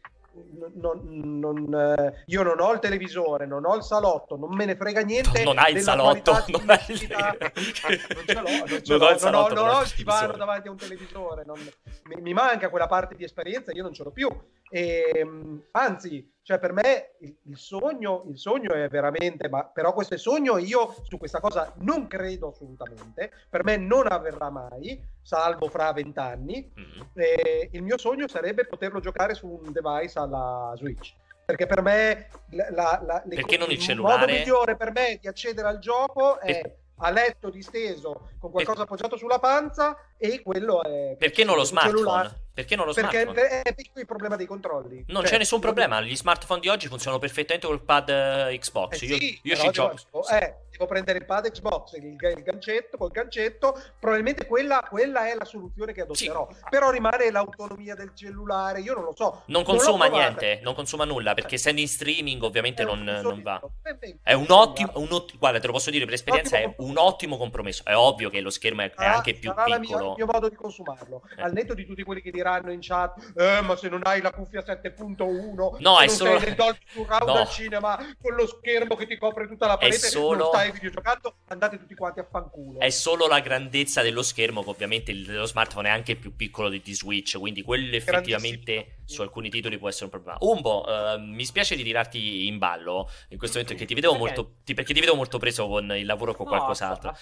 non- non- eh, io non ho il televisore, non ho il salotto, non me ne frega niente. Non hai il salotto, non hai il- lucidità. non ho il divano televisore. davanti a un televisore, non- mi, mi manca quella parte di esperienza, io non ce l'ho più. E, mh, anzi, cioè per me il, il sogno, il sogno è veramente, ma però questo è sogno, io su questa cosa non credo assolutamente, per me non avverrà mai, salvo fra vent'anni. Mm. Eh, il mio sogno sarebbe poterlo giocare su un device alla Switch. Perché per me la, la- le Perché non il cellulare? modo migliore per me di accedere al gioco è Per- a letto disteso con qualcosa appoggiato sulla panza e quello è Perché non lo sul cellulare. Perché non lo Perché smartphone? è, il problema dei controlli. Non Cioè, c'è nessun problema, gli smartphone di oggi funzionano perfettamente col pad eh, Xbox. Eh io sì, io ci gioco. eh, devo prendere il pad Xbox, il, il gancetto, col gancetto, probabilmente quella, quella è la soluzione che adotterò. Però rimane l'autonomia del cellulare, io non lo so. Non l'ho consuma niente, non consuma nulla perché essendo in streaming ovviamente non, non va. Eh, È un ottimo, un ot- guarda, te lo posso dire per esperienza, è Ottimo un ottimo compromesso. È ovvio che lo schermo è, sarà- anche più sarà piccolo. il mio modo di consumarlo. Eh. Al netto di tutti quelli che diranno in chat, eh, ma se non hai la cuffia 7.1, No, è solo- sei nel Surround No. al cinema con lo schermo che ti copre tutta la parete, solo- non stai videogiocando, andate tutti quanti a fanculo. È solo la grandezza dello schermo, che ovviamente lo smartphone è anche più piccolo di, di Switch, quindi quello effettivamente. Su alcuni titoli può essere un problema. Umbo, eh, mi spiace di tirarti in ballo in questo momento perché ti vedevo, Perché? molto, ti- perché ti vedevo molto preso con il lavoro o con No, qualcos'altro.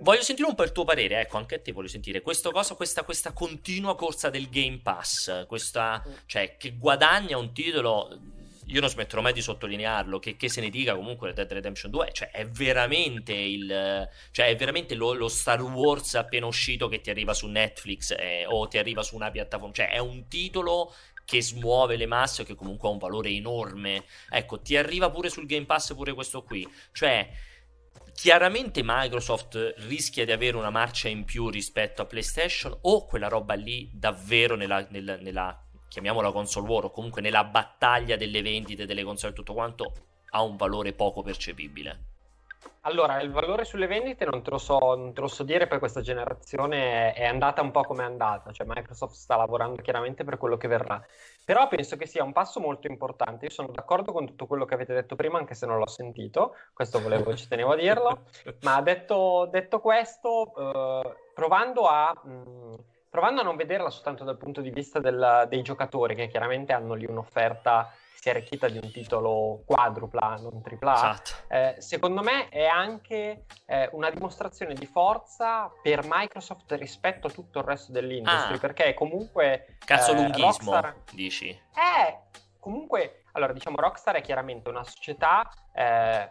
Voglio sentire un po' il tuo parere, ecco, anche a te voglio sentire questo cosa, questa, questa continua corsa del Game Pass, questa, Mm. cioè che guadagna un titolo, io non smetterò mai di sottolinearlo, che, che se ne dica comunque Dead Redemption 2, cioè è veramente il, cioè è veramente lo, lo Star Wars appena uscito che ti arriva su Netflix eh, o ti arriva su una piattaforma, cioè è un titolo che smuove le masse che comunque ha un valore enorme. Ecco, ti arriva pure sul Game Pass pure questo qui, cioè chiaramente Microsoft rischia di avere una marcia in più rispetto a PlayStation o quella roba lì davvero nella, nella- nella- chiamiamola console war o comunque nella battaglia delle vendite delle console e tutto quanto ha un valore poco percepibile. Allora, il valore sulle vendite non te lo so, non te lo so dire, poi questa generazione è andata un po' come è andata, cioè Microsoft sta lavorando chiaramente per quello che verrà. Però penso che sia un passo molto importante. Io sono d'accordo con tutto quello che avete detto prima, anche se non l'ho sentito, questo volevo, ci tenevo a dirlo. Ma detto, detto questo, eh, provando a, mh, provando a non vederla soltanto dal punto di vista del- dei giocatori, che chiaramente hanno lì un'offerta si è arricchita di un titolo quadrupla, non tripla Esatto. eh, secondo me è anche eh, una dimostrazione di forza per Microsoft rispetto a tutto il resto dell'industria, Ah. perché comunque Cazzo eh, lunghismo, Rockstar dici. è comunque, allora diciamo Rockstar è chiaramente una società eh,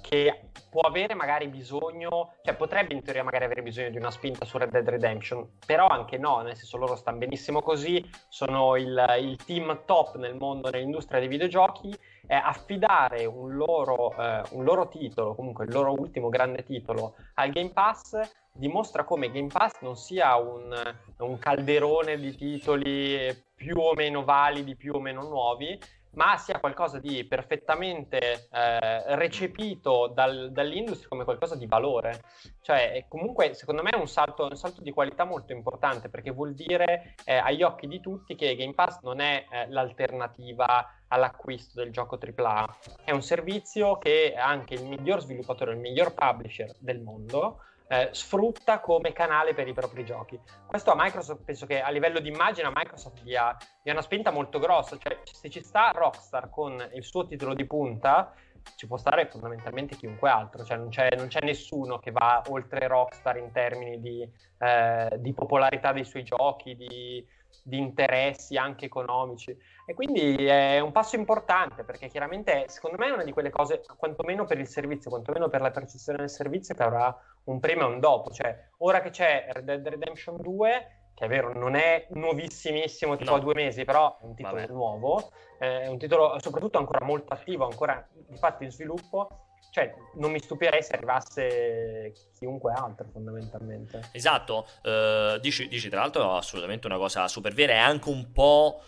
che può avere magari bisogno, cioè potrebbe in teoria magari avere bisogno di una spinta su Red Dead Redemption, però anche no, nel senso loro stanno benissimo così, sono il, il team top nel mondo, nell'industria dei videogiochi, eh, affidare un loro, eh, un loro titolo, comunque il loro ultimo grande titolo al Game Pass dimostra come Game Pass non sia un, un calderone di titoli più o meno validi, più o meno nuovi, ma sia qualcosa di perfettamente eh, recepito dal- dall'industria come qualcosa di valore. Cioè, comunque, secondo me è un salto, un salto di qualità molto importante perché vuol dire eh, agli occhi di tutti che Game Pass non è eh, l'alternativa all'acquisto del gioco AAA, è un servizio che anche il miglior sviluppatore, il miglior publisher del mondo eh, sfrutta come canale per i propri giochi. Questo a Microsoft, penso che a livello di immagine a Microsoft dia, dia una spinta molto grossa, cioè se ci sta Rockstar con il suo titolo di punta, ci può stare fondamentalmente chiunque altro, cioè non c'è, non c'è nessuno che va oltre Rockstar in termini di, eh, di popolarità dei suoi giochi, di, di, interessi anche economici. E quindi è un passo importante perché chiaramente secondo me è una di quelle cose, quantomeno per il servizio, quantomeno per la percezione del servizio, che avrà un prima e un dopo. Cioè, ora che c'è Red Dead Redemption 2 che è vero, non è nuovissimissimo, tipo no. a due mesi, però è un titolo Vabbè. nuovo, eh, è un titolo soprattutto ancora molto attivo, ancora di fatto in sviluppo. Cioè, non mi stupirei se arrivasse chiunque altro, fondamentalmente. Esatto, uh, dici, dici tra l'altro assolutamente una cosa super vera, è anche un po'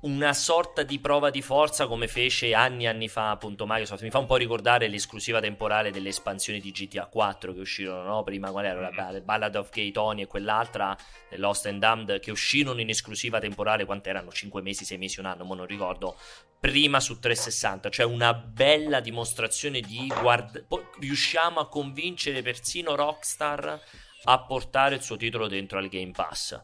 una sorta di prova di forza come fece anni e anni fa appunto Microsoft. Mi fa un po' ricordare l'esclusiva temporale delle espansioni di GTA 4 che uscirono, no? Prima qual era? La mm. Ballad of Gay Tony e quell'altra, Lost and Damned, che uscirono in esclusiva temporale, quanto erano? 5 mesi, 6 mesi, un anno, ma non ricordo. Prima su 360, cioè una bella dimostrazione di guarda... riusciamo a convincere persino Rockstar a portare il suo titolo dentro al Game Pass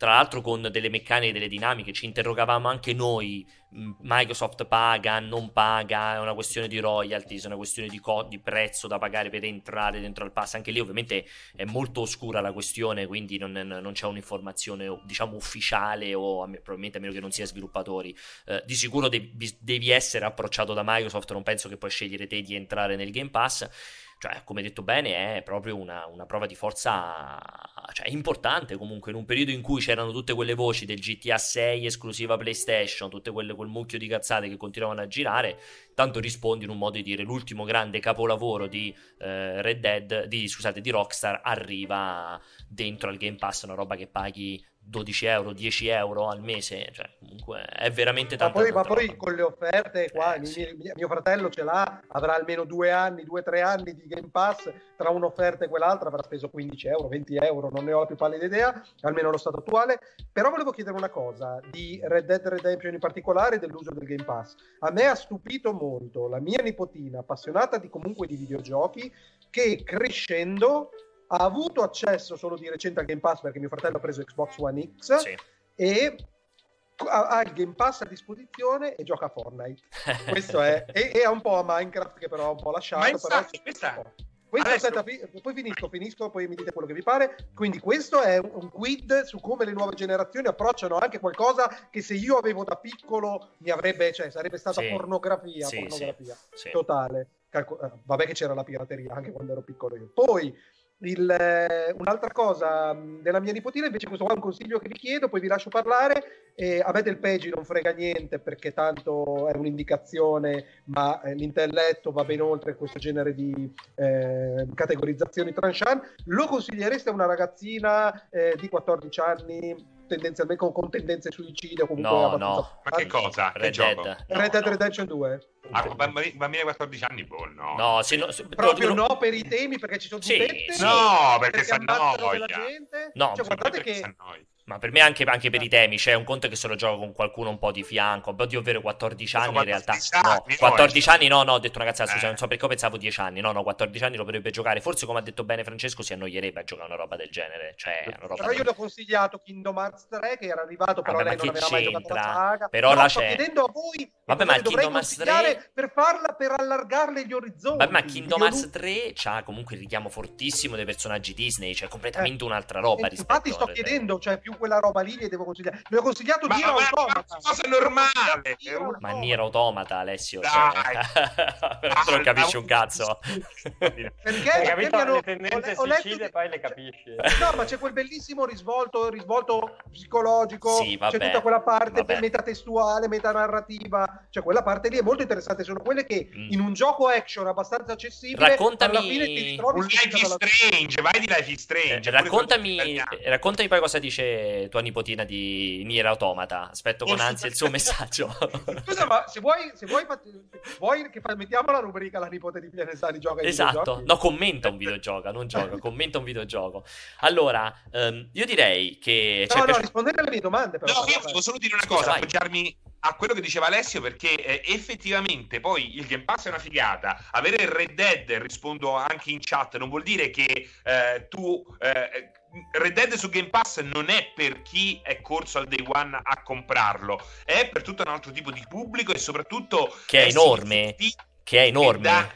tra l'altro con delle meccaniche, delle dinamiche, ci interrogavamo anche noi, Microsoft paga, non paga, è una questione di royalties, è una questione di, co- di, prezzo da pagare per entrare dentro al pass, anche lì ovviamente è molto oscura la questione, quindi non, non c'è un'informazione diciamo ufficiale o probabilmente a meno che non sia sviluppatori, eh, di sicuro de- devi essere approcciato da Microsoft, non penso che puoi scegliere te di entrare nel Game Pass, cioè, come detto bene, è proprio una, una prova di forza cioè, importante comunque in un periodo in cui c'erano tutte quelle voci del GTA 6 esclusiva PlayStation, tutte quelle quel mucchio di cazzate che continuavano a girare, tanto rispondi in un modo di dire l'ultimo grande capolavoro di eh, Red Dead, di, scusate, di Rockstar arriva dentro al Game Pass, una roba che paghi 12 euro, 10 euro al mese, cioè comunque è veramente tanto. Ma poi, ma poi con le offerte qua, eh, sì. mio, mio, fratello ce l'ha, avrà almeno due anni, due o tre anni di Game Pass, tra un'offerta e quell'altra avrà speso 15 euro, 20 euro, non ne ho la più pallida idea, almeno allo stato attuale. Però volevo chiedere una cosa di Red Dead Redemption in particolare dell'uso del Game Pass. A me ha stupito molto la mia nipotina, appassionata di comunque di videogiochi, che crescendo ha avuto accesso solo di recente al Game Pass perché mio fratello ha preso Xbox One X sì. e ha, il Game Pass a disposizione e gioca a Fortnite. Questo è, e, e, ha un po' a Minecraft che però ha un po' lasciato. Ma infatti, questa... Questo, Adesso... aspetta, poi finisco, finisco, poi mi dite quello che vi pare. Quindi questo è un quid su come le nuove generazioni approcciano anche qualcosa che se io avevo da piccolo mi avrebbe, cioè sarebbe stata sì. pornografia, sì, pornografia sì. totale. Calco- eh, vabbè che c'era la pirateria anche quando ero piccolo io. Poi il, eh, un'altra cosa della mia nipotina, invece, questo qua è un consiglio che vi chiedo, poi vi lascio parlare. Eh, a me del Peggy non frega niente perché tanto è un'indicazione, ma eh, l'intelletto va ben oltre questo genere di eh, categorizzazioni tranchant. Lo consigliereste a una ragazzina eh, di 14 anni? Tendenzialmente con, con tendenze suicide comunque no, no. ma che cosa? Red che Dead. gioco? Red Dead Redemption 2 Ah, bambini, bambini 14 anni, boh, no. No, se no se, proprio no, no per i temi, perché ci sono sì, sì. No, perché, perché si annoia. No, cioè, guardate che... Ma per me anche, anche, per i temi, c'è cioè un conto che se lo gioco con qualcuno un po' di fianco, di ovvero 14 anni in realtà. Anni, no, 14 anni no, no, ho detto una cazzata, scusa, eh. non so perché ho pensavo 10 anni, no, no, 14 anni lo potrebbe giocare, forse come ha detto bene Francesco si annoierebbe a giocare una roba del genere, cioè una roba Però io l'ho consigliato Kingdom Hearts 3 che era arrivato, però Vabbè, lei non aveva mai giocato la saga. Però no, là sto chiedendo a voi Vabbè, ma Kingdom Hearts 3 per farla per allargarle gli orizzonti. Vabbè, ma Kingdom Hearts 3 c'ha comunque il richiamo fortissimo dei personaggi Disney, cioè completamente eh. un'altra roba e Infatti sto chiedendo, cioè più quella roba lì devo consigliare. Mi ho consigliato ma, Nier Automata. Ma cosa normale. Ma Nier Automata, Alessio. Cioè... tu non capisci un cazzo. perché? Hai capito perché le tendenze ho, ho suicide che... poi le capisci. No, ma c'è quel bellissimo risvolto, risvolto psicologico. Sì, vabbè, c'è tutta quella parte vabbè. metatestuale, metanarrativa. Cioè quella parte lì è molto interessante. Sono quelle che mm. in un gioco action abbastanza accessibile raccontami... alla fine ti ritrovi un Life is Strange, vai di Life is Strange. Eh, raccontami, raccontami poi cosa dice tua nipotina di Nier Automata. Aspetto con ansia il suo messaggio. Scusa, ma se vuoi, se vuoi, vuoi che mettiamo la rubrica la nipote di Pianesani gioca Esatto, no, commenta un videogioco, non gioca, commenta un videogioco. Allora, um, io direi che... No, no, piaciuto... rispondete alle mie domande. Però, no, io volevo solo dire una Scusa, cosa, appoggiarmi a quello che diceva Alessio perché eh, effettivamente poi il Game Pass è una figata avere il Red Dead rispondo anche in chat non vuol dire che eh, tu eh, Red Dead su Game Pass non è per chi è corso al day one a comprarlo, è per tutto un altro tipo di pubblico e soprattutto che è enorme. Sì, che è enorme. Da...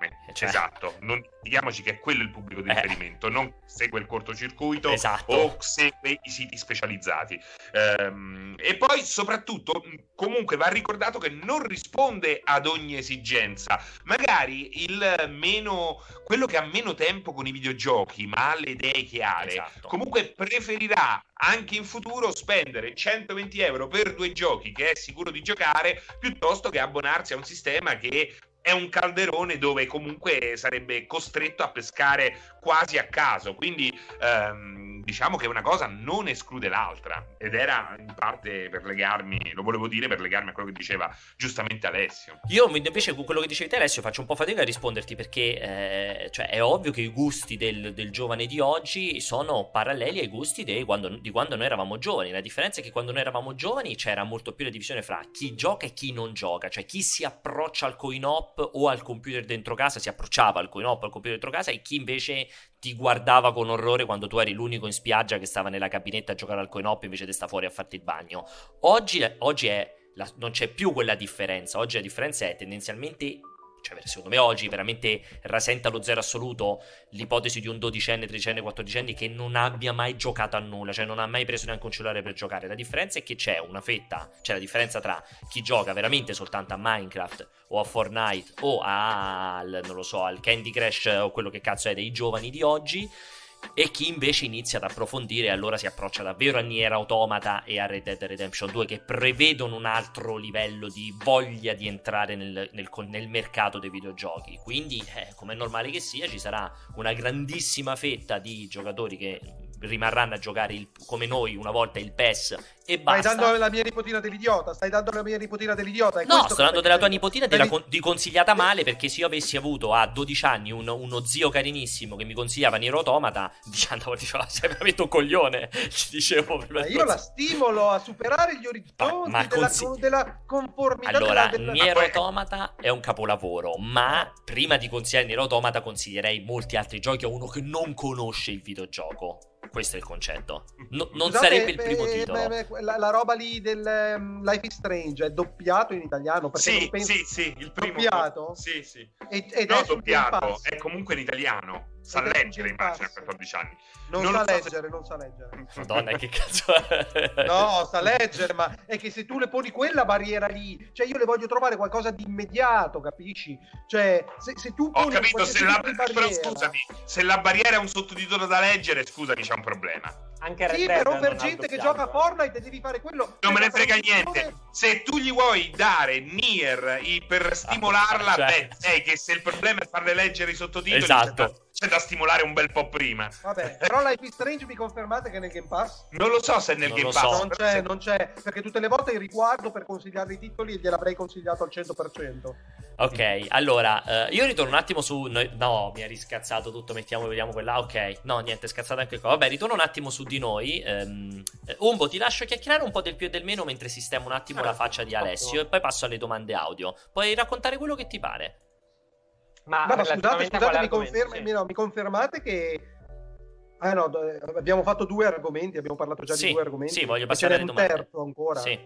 enorme. Cioè... Esatto, non dimentichiamoci che è quello il pubblico di Eh. riferimento, non segue il cortocircuito Esatto. o segue i siti specializzati. Ehm, e poi soprattutto comunque va ricordato che non risponde ad ogni esigenza. Magari il meno quello che ha meno tempo con i videogiochi, ma ha le idee chiare, Esatto. comunque preferirà anche in futuro spendere 120 euro per due giochi che è sicuro di giocare piuttosto che abbonarsi a un sistema che è un calderone dove comunque sarebbe costretto a pescare quasi a caso. Quindi ehm, diciamo che una cosa non esclude l'altra. Ed era in parte per legarmi, lo volevo dire per legarmi a quello che diceva giustamente Alessio. Io invece con quello che dicevi te Alessio faccio un po' fatica a risponderti perché eh, cioè, è ovvio che i gusti del, del giovane di oggi sono paralleli ai gusti dei quando- di quando noi eravamo giovani. La differenza è che quando noi eravamo giovani c'era molto più la divisione fra chi gioca e chi non gioca, cioè chi si approccia al coin-op o al computer dentro casa, si approcciava al coin-op al computer dentro casa e chi invece ti guardava con orrore quando tu eri l'unico in spiaggia che stava nella cabinetta a giocare al coin-op invece di sta fuori a farti il bagno. Oggi, oggi è la- non c'è più quella differenza. Oggi la differenza è tendenzialmente. Cioè, secondo me oggi veramente rasenta lo zero assoluto l'ipotesi di un dodicenne, tredicenne, quattordicenne che non abbia mai giocato a nulla, cioè non ha mai preso neanche un cellulare per giocare. La differenza è che c'è una fetta, c'è la differenza tra chi gioca veramente soltanto a Minecraft o a Fortnite o al, non lo so, al Candy Crush o quello che cazzo è dei giovani di oggi e chi invece inizia ad approfondire allora si approccia davvero a Nier Automata e a Red Dead Redemption 2 che prevedono un altro livello di voglia di entrare nel, nel nel mercato dei videogiochi. Quindi, eh, come è normale che sia, ci sarà una grandissima fetta di giocatori che rimarranno a giocare il- come noi una volta il PES e Stai basta. dando la mia nipotina dell'idiota, stai dando la mia nipotina dell'idiota. No, sto dando stai della tua nipotina Stai di- con- di consigliata male perché se io avessi avuto a 12 anni un- uno zio carinissimo che mi consigliava Nier Automata, dicendo, diceva, sei veramente un coglione, ci dicevo prima Ma io la stimolo a superare gli orizzonti Ma- ma della, della conformità Allora, della, della... Nier poi- Automata è un capolavoro, ma prima di consigliare Nier Automata consiglierei molti altri giochi a uno che non conosce il videogioco. Questo è il concetto. No- non Scusate, sarebbe il primo eh, titolo. beh, beh, la, la roba lì del ehm, Life is Strange è doppiato in italiano perché Sì, penso... sì, sì, il primo Doppiato? Sì, sì. ed, ed no, è doppiato, è comunque in italiano. Sa è leggere, immagino, a Pass. 14 anni. non, non sa so se- leggere, non sa leggere. Madonna, che cazzo è? No, sa leggere, ma è che se tu le poni quella barriera lì, cioè io le voglio trovare qualcosa di immediato, capisci? Cioè, se, se tu Ho capito, se la, però barriera- scusami, se la barriera è un sottotitolo da leggere, scusami, c'è un problema. Anche Red Sì, però per gente che gioca a. Fortnite devi fare quello. Non me ne frega niente. milione- Se tu gli vuoi dare Nier i- per stimolarla, cioè- beh, sai che se il problema è farle leggere i sottotitoli, Esatto. C'è, da, stimolare un bel po' prima. Vabbè, però Life is Strange mi confermate che è nel Game Pass? Non lo so se è nel Non Game Pass. so. Non c'è, se- non c'è, perché tutte le volte riguardo per consigliare i titoli e gliel'avrei consigliato al 100%. Ok, allora, eh, io ritorno un attimo su... noi- no, mi ha riscazzato tutto, mettiamo, vediamo quella. Ok, no, niente, è scazzato anche qua. Vabbè, ritorno un attimo su di noi. Eh, Umbo, ti lascio chiacchierare un po' del più e del meno mentre sistemo un attimo Ah, la faccia di Alessio e poi passo alle domande audio. Puoi raccontare quello che ti pare. Ma, Ma, ma scusate, scusate, mi, conferma- sì. no, mi confermate che. Ah no, abbiamo fatto due argomenti, abbiamo parlato già Sì, di due argomenti. sì, voglio passare domande. terzo ancora. Sì.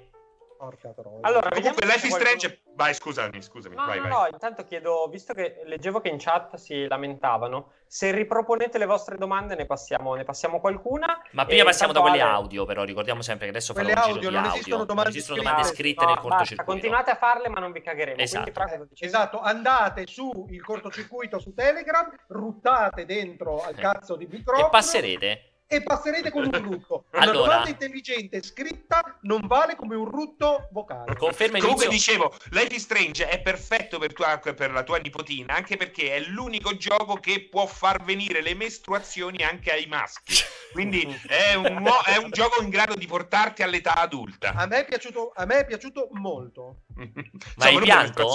Porca troia. Allora, Comunque, Life is qualcuno- Strange. Vai, scusami, scusami. No, vai, no, vai. no, intanto chiedo, visto che leggevo che in chat si lamentavano, se riproponete le vostre domande ne passiamo, ne passiamo qualcuna. Ma prima passiamo da quelle audio, però ricordiamo sempre che adesso farò Quelle un giro audio, di non audio. esistono domande Non esistono scritte. domande scritte no, nel basta, cortocircuito. continuate a farle, ma non vi cagheremo. Esatto. Quindi? Esatto, andate su il cortocircuito su Telegram, ruttate dentro al cazzo di microfono E passerete. E passerete con un rutto. Una Allora. domanda intelligente scritta non vale come un rutto vocale. Conferma Comunque dicevo, Life is Strange è perfetto per, tua- per la tua nipotina, anche perché è l'unico gioco che può far venire le mestruazioni anche ai maschi. Quindi è un, è un gioco in grado di portarti all'età adulta. A me è piaciuto, a me è piaciuto molto. Ma Sono hai pianto?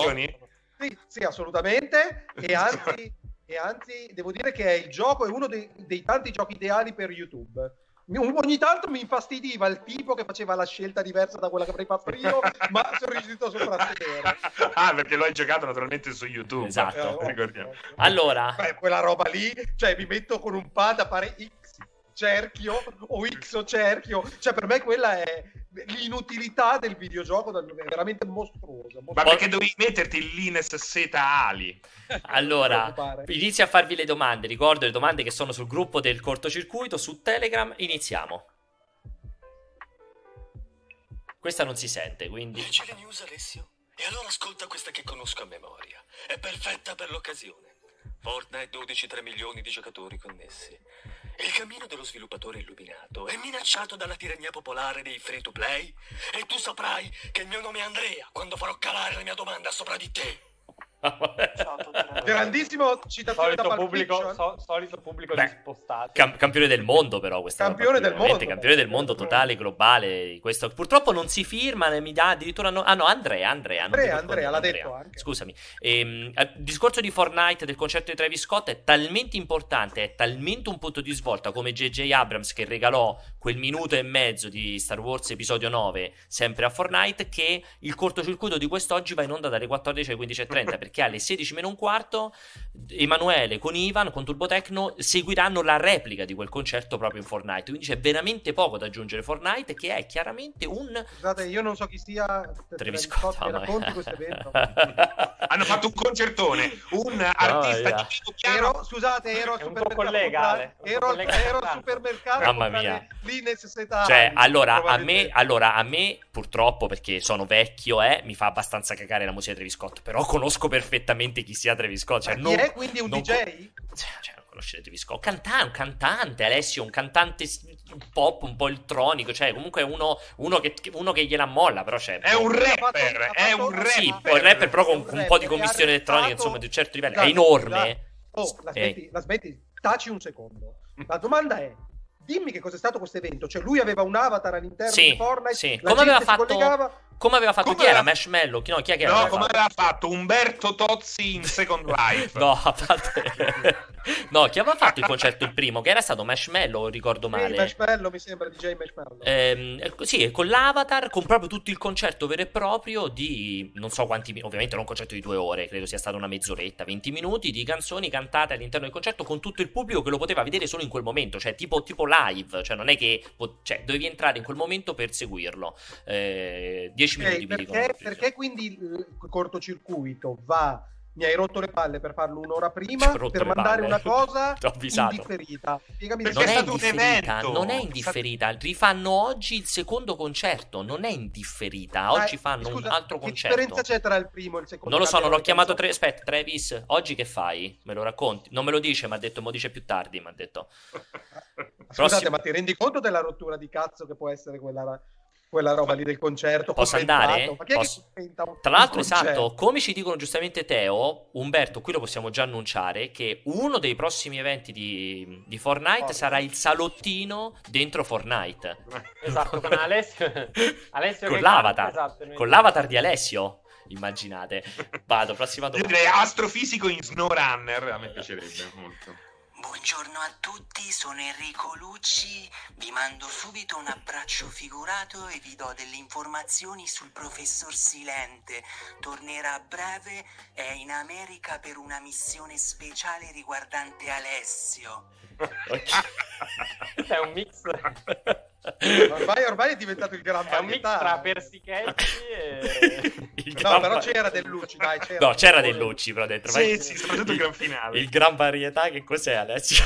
Sì, sì, assolutamente. E anzi, e anzi, devo dire che è il gioco, è uno dei, dei tanti giochi ideali per YouTube. Ogni tanto mi infastidiva il tipo che faceva la scelta diversa da quella che avrei fatto io, ma sono riuscito a sopravvedere. ah, perché lo hai giocato naturalmente su YouTube. Esatto. Eh, Ricordiamo. Allora, Beh, quella roba lì, cioè mi metto con un pad a fare X cerchio o X o cerchio, cioè per me quella è l'inutilità del videogioco è veramente mostruosa. Ma perché dovevi metterti l'Ines seta ali? Allora, inizia a farvi le domande. Ricordo le domande che sono sul gruppo del cortocircuito su Telegram. Iniziamo. Questa non si sente, quindi. Leggi le news, Alessio? E allora ascolta questa che conosco a memoria. È perfetta per l'occasione. Fortnite 12 3 milioni di giocatori connessi. Il cammino dello sviluppatore illuminato è minacciato dalla tirannia popolare dei free to play e tu saprai che il mio nome è Andrea quando farò calare la mia domanda sopra di te. Grandissimo citatore solito da pubblico, so, solito pubblico Beh, dispostato. Cam- campione del mondo, però. Questa campione del mondo. Campione del mondo totale, globale. Questo. Purtroppo non si firma, mi dà addirittura. No, ah, no, Andrea. Andrea, Andrea, Andrea l'ha Andrea. detto anche. Scusami. Ehm, il discorso di Fortnite del concerto di Travis Scott è talmente importante, è talmente un punto di svolta come J.J. Abrams che regalò quel minuto e mezzo di Star Wars episodio 9 sempre a Fortnite che il cortocircuito di quest'oggi va in onda dalle 14 alle 15.30 perché alle 16 meno un quarto Emanuele con Ivan con Turbotecno seguiranno la replica di quel concerto proprio in Fortnite. Quindi c'è veramente poco da aggiungere. Fortnite che è chiaramente un scusate io non so chi sia Travis Scott racconti questo evento hanno fatto un concertone un artista yeah. di ero, scusate ero al supermercato ero, ero al supermercato mamma mia. Lines Setari, cioè allora a me allora a me purtroppo perché sono vecchio eh, mi fa abbastanza cagare la musica di Travis Scott però conosco perfettamente chi sia Travis Scott cioè, non, è quindi un non DJ? Co- cioè, non conoscete Travis Scott Canta- un cantante Alessio un cantante pop un po' elettronico cioè comunque uno, uno, che, uno che gliela molla però c'è è un rapper è un rapper sì, un rapper però con un, po' di commissione elettronica insomma di un certo livello è enorme oh la smetti, la smetti taci un secondo la domanda è dimmi che cos'è stato questo evento. Cioè, lui aveva un avatar all'interno sì, di Fortnite. Sì. Come aveva, fatto, come aveva fatto? Come chi era? aveva... Marshmallow? No, chi è che no, come fatto? aveva fatto Umberto Tozzi in Second Life. no, a parte... no, chi aveva fatto il concerto il primo? Che era stato Marshmallow, ricordo male. Sì, Marshmallow, mi sembra, DJ Marshmallow. Ehm, sì, con l'avatar, con proprio tutto il concerto vero e proprio di non so quanti, ovviamente non un concerto di due ore, credo sia stata una mezz'oretta, 20 minuti di canzoni cantate all'interno del concerto con tutto il pubblico che lo poteva vedere solo in quel momento, cioè tipo, tipo live, cioè non è che cioè, dovevi entrare in quel momento per seguirlo. 10 eh, minuti perché, dicono, perché quindi il cortocircuito va mi hai rotto le palle per farlo un'ora prima per mandare palle. una cosa indifferita. Spiegami non è indifferita, non è indifferita. Rifanno oggi il secondo concerto, non è indifferita. Oggi eh, fanno scusa, un altro concerto. Che differenza c'è tra il primo e il secondo? Non lo so, non l'ho chiamato tre... Aspetta, Travis, oggi che fai? Me lo racconti? Non me lo dice, mi ha detto, me lo dice più tardi, mi ha detto. Scusate, Prossimo... ma ti rendi conto della rottura di cazzo che può essere quella quella roba lì del concerto. Posso andare? Posso... Tra l'altro, esatto, come ci dicono giustamente Teo, Umberto, qui lo possiamo già annunciare, che uno dei prossimi eventi di, di Fortnite oh. sarà il salottino dentro Fortnite. Esatto, con Alessio. Alessio con l'avatar. Esatto, con l'avatar di Alessio. Immaginate. Vado, prossima domanda. Io direi astrofisico in SnowRunner, a me piacerebbe molto. Buongiorno a tutti, sono Enrico Lucci, vi mando subito un abbraccio figurato e vi do delle informazioni sul professor Silente. Tornerà a breve, è in America per una missione speciale riguardante Alessio. È un mix. Ormai, ormai, è diventato il gran È un mix tra Persichetti e... no, però c'era del Lucci, dai. C'era no, c'era del Lucci, però dentro. Sì, sì, soprattutto il gran finale. Il gran varietà, che cos'è Alessio?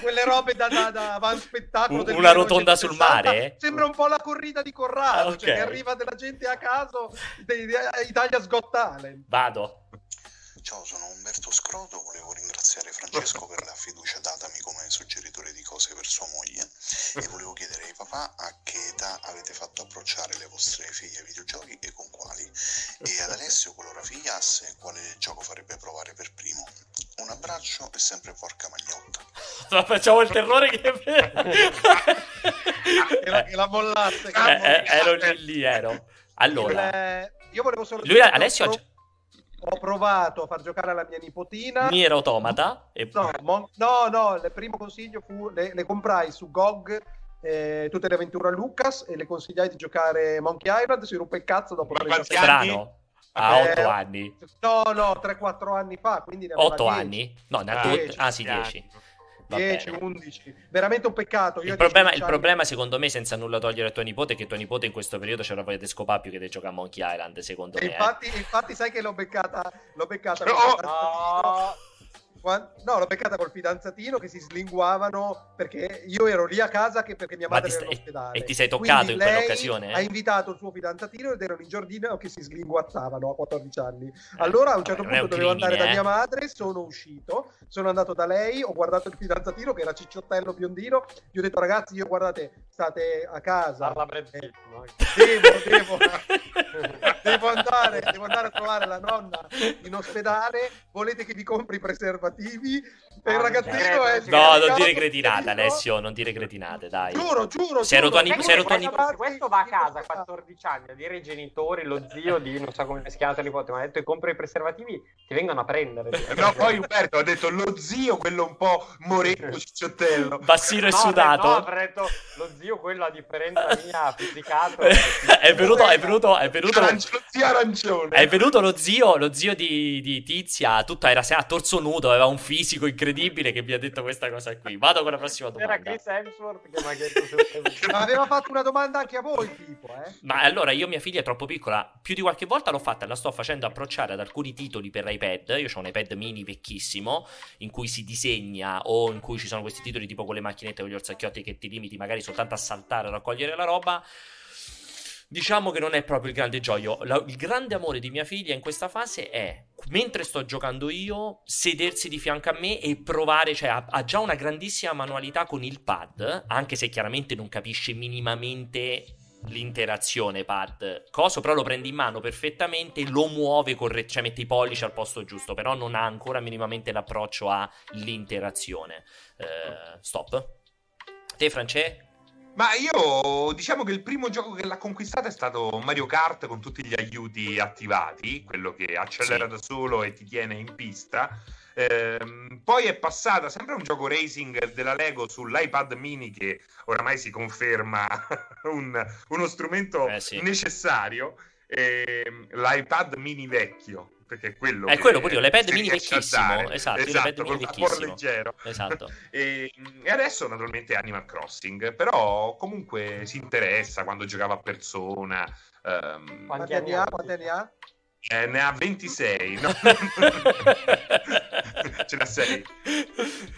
Quelle robe da, da, da van spettacolo. Una rotonda sul mare? Sembra un po' la corrida di Corrado, okay. cioè che arriva della gente a caso, Italia sgottale. Vado. Ciao, sono Umberto Scroto, volevo ringraziare Francesco per la fiducia datami come suggeritore di cose per sua moglie e volevo chiedere ai papà a che età avete fatto approcciare le vostre figlie ai videogiochi e con quali e ad Alessio, qualora figliasse, quale gioco farebbe provare per primo. Un abbraccio e sempre porca magnotta. No, facciamo il terrore che... che, la, che la eh, eh, ero lì, lì, ero. Allora... Io volevo solo... Lui, Alessio... Pro ho provato a far giocare alla mia nipotina. Nier Automata. E... No, mon... no, no, il primo consiglio fu, le, le comprai su GOG eh, tutte le avventure a Lucas e le consigliai di giocare Monkey Island, si ruppe il cazzo dopo 36 Strano. A eh, 8 anni. No, no, 3-4 anni fa, quindi 8 anni? No, ne ha 10. Ah, sì, 10. Va 10, bene. 11. Veramente un peccato. Io Il problema, 10 il problema, secondo me, senza nulla togliere a tuo nipote, è che tuo nipote in questo periodo c'era voglia di scopare più che di giocare a Monkey Island, secondo E me. eh. infatti, infatti sai che l'ho beccata, l'ho beccata No! Fidanzatino. No, l'ho beccata col fidanzatino che si slinguavano perché io ero lì a casa che- perché mia Ma madre era in ospedale. e ti sei toccato Quindi in quell'occasione? Ha invitato il suo fidanzatino ed erano in giardino che si slinguazzavano a 14 anni. Allora a un certo Eh, non è punto un dovevo andare da crimine, mia eh. madre, sono uscito, sono andato da lei, ho guardato il fidanzatino che era cicciottello biondino, gli ho detto ragazzi io guardate state a casa, parla no? devo, devo, devo andare, devo andare a trovare la nonna in ospedale, volete che vi compri i preservativi? E il Ah, ragazzino credo, è... No, non dire cretinate. Alessio, non dire cretinate, dai. Giuro, giuro, Se ero giuro. tua nip- Sai se ero che tua questo, va a casa a 14 anni a dire ai genitori, lo zio di non so come si chiama il nipote, ma ha detto che compra i preservativi, ti vengono a prendere. No, poi Umberto ha detto lo zio, quello un po' moretto, cicciottello. Bassino e No, sudato. No, avrei detto lo zio, quello a differenza mia, ha fisicato. è venuto, è venuto, è venuto, Arancio- lo zio arancione. è venuto lo zio, lo zio di, di Tizia, tutto era a torso nudo, aveva un fisico incredibile che mi ha detto questa cosa qui. Vado con la prossima Era domanda. Chris Hemsworth che mi ha se- Ma aveva fatto una domanda anche a voi, tipo, eh? Ma allora io mia figlia è troppo piccola, più di qualche volta l'ho fatta e la sto facendo approcciare ad alcuni titoli per iPad. Io ho un iPad mini vecchissimo in cui si disegna o in cui ci sono questi titoli tipo con le macchinette con gli orsacchiotti che ti limiti magari soltanto a saltare a raccogliere la roba. Diciamo che non è proprio il grande gioio. La- il grande amore di mia figlia in questa fase è, mentre sto giocando io, sedersi di fianco a me e provare, cioè ha, ha già una grandissima manualità con il pad, anche se chiaramente non capisce minimamente l'interazione pad coso però lo prende in mano perfettamente lo muove correttamente cioè mette i pollici al posto giusto però non ha ancora minimamente l'approccio all'interazione Eh, stop te France? Ma io diciamo che il primo gioco che l'ha conquistata è stato Mario Kart con tutti gli aiuti attivati, quello che accelera Sì. da solo e ti tiene in pista. Ehm, poi è passata sempre un gioco racing della Lego sull'iPad mini che oramai si conferma un- uno strumento Eh sì. necessario. Ehm, l'iPad mini vecchio, perché è quello È quello pure io, l'iPad mini vecchissimo, esatto, esatto l'iPad mini col cuore vecchissimo. leggero. esatto E, e adesso naturalmente Animal Crossing, però comunque si interessa quando giocava a persona. ehm, Quanti anni ha? Quanti anni ha? eh, ne ha 26, no? Ce n'ha 6.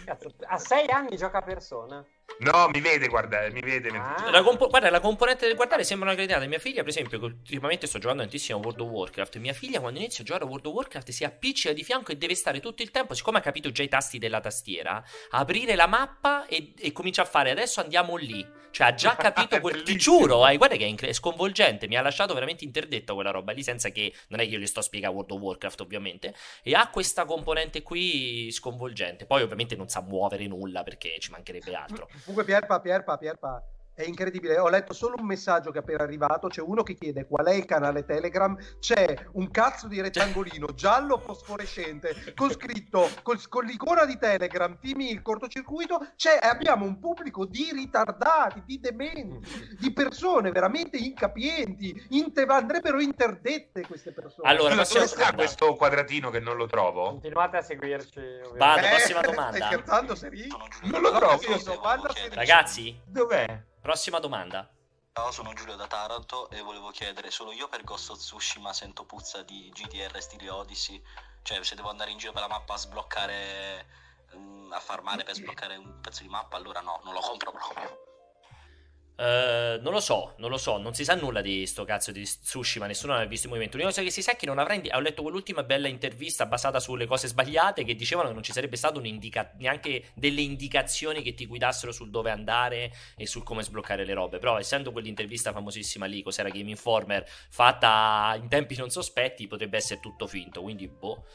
Cazzo, a 6 anni gioca a persona. No, mi vede, guarda, mi vede. Ah. La compo- guarda, la componente del guardare sembra una cretinata. Mia figlia, per esempio, che ultimamente sto giocando tantissimo a World of Warcraft. Mia figlia, quando inizia a giocare a World of Warcraft, si appiccica di fianco e deve stare tutto il tempo, siccome ha capito già i tasti della tastiera, aprire la mappa e, e comincia a fare adesso andiamo lì. Cioè, ha già capito quel. Ti giuro, eh, guarda che è, incre- è sconvolgente. Mi ha lasciato veramente interdetto quella roba lì, senza che. Non è che io gli sto a spiegare World of Warcraft, ovviamente. E ha questa componente qui sconvolgente. Poi, ovviamente, non sa muovere nulla perché ci mancherebbe altro. Un papear, papear, papear, pa. È incredibile. Ho letto solo un messaggio che è appena arrivato. C'è uno che chiede qual è il canale Telegram. C'è un cazzo di rettangolino giallo fosforescente con scritto col- con l'icona di Telegram, Timi il cortocircuito. C'è, abbiamo un pubblico di ritardati, di dementi, di persone veramente incapienti. inte- andrebbero interdette queste persone. Allora, Scusa, prossima dove sta domanda. questo quadratino che non lo trovo? Continuate a seguirci. ovviamente. Vado, prossima Eh, domanda. Stai scherzando, Seri? Non lo trovo, io chiedere- Ragazzi, Dov'è? Prossima domanda. Ciao, sono Giulio da Taranto e volevo chiedere, solo io per Ghost of Tsushima sento puzza di GDR stile Odyssey? Cioè, se devo andare in giro per la mappa a sbloccare, mm, a farmare per sbloccare un pezzo di mappa, allora no, non lo compro proprio. Eh, non lo so, non lo so, non si sa nulla di sto cazzo di Tsushima, nessuno ha visto il movimento. L'unica cosa che si sa è che non avrà indi- ho letto quell'ultima bella intervista basata sulle cose sbagliate che dicevano che non ci sarebbe stato neanche delle indicazioni che ti guidassero sul dove andare e sul come sbloccare le robe. Però essendo quell'intervista famosissima lì, cos'era Game Informer, fatta in tempi non sospetti, potrebbe essere tutto finto, quindi boh.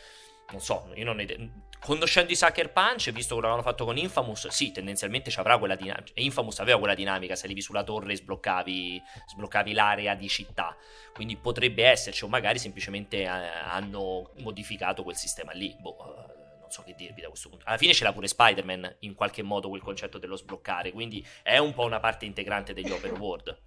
Non so, io non ho idea. Conoscendo i Sucker Punch, visto che l'avevano fatto con Infamous, sì, tendenzialmente ci avrà quella dinamica. Infamous aveva quella dinamica, salivi sulla torre e sbloccavi, sbloccavi l'area di città. Quindi potrebbe esserci, o magari semplicemente eh, hanno modificato quel sistema lì. Boh, eh, non so che dirvi da questo punto. Alla fine ce l'ha pure Spider-Man, in qualche modo, quel concetto dello sbloccare. Quindi è un po' una parte integrante degli open world.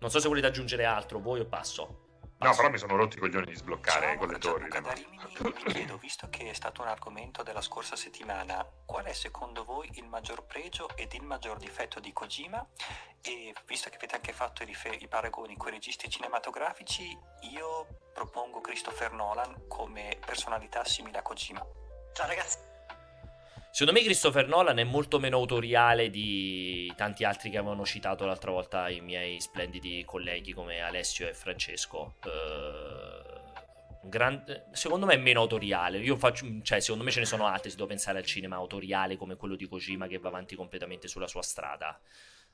Non so se volete aggiungere altro, voi o passo. No, però mi sono rotti i coglioni di sbloccare Ciao, con le torri. Da Rimini, mi chiedo, visto che è stato un argomento della scorsa settimana, qual è secondo voi il maggior pregio ed il maggior difetto di Kojima? E visto che avete anche fatto i, rifer- i paragoni con i registi cinematografici, io propongo Christopher Nolan come personalità simile a Kojima. Ciao ragazzi! Secondo me Christopher Nolan è molto meno autoriale di tanti altri che avevano citato l'altra volta i miei splendidi colleghi come Alessio e Francesco. Un gran- Secondo me è meno autoriale. Io faccio... Cioè, secondo me ce ne sono altri se devo pensare al cinema autoriale come quello di Kojima che va avanti completamente sulla sua strada.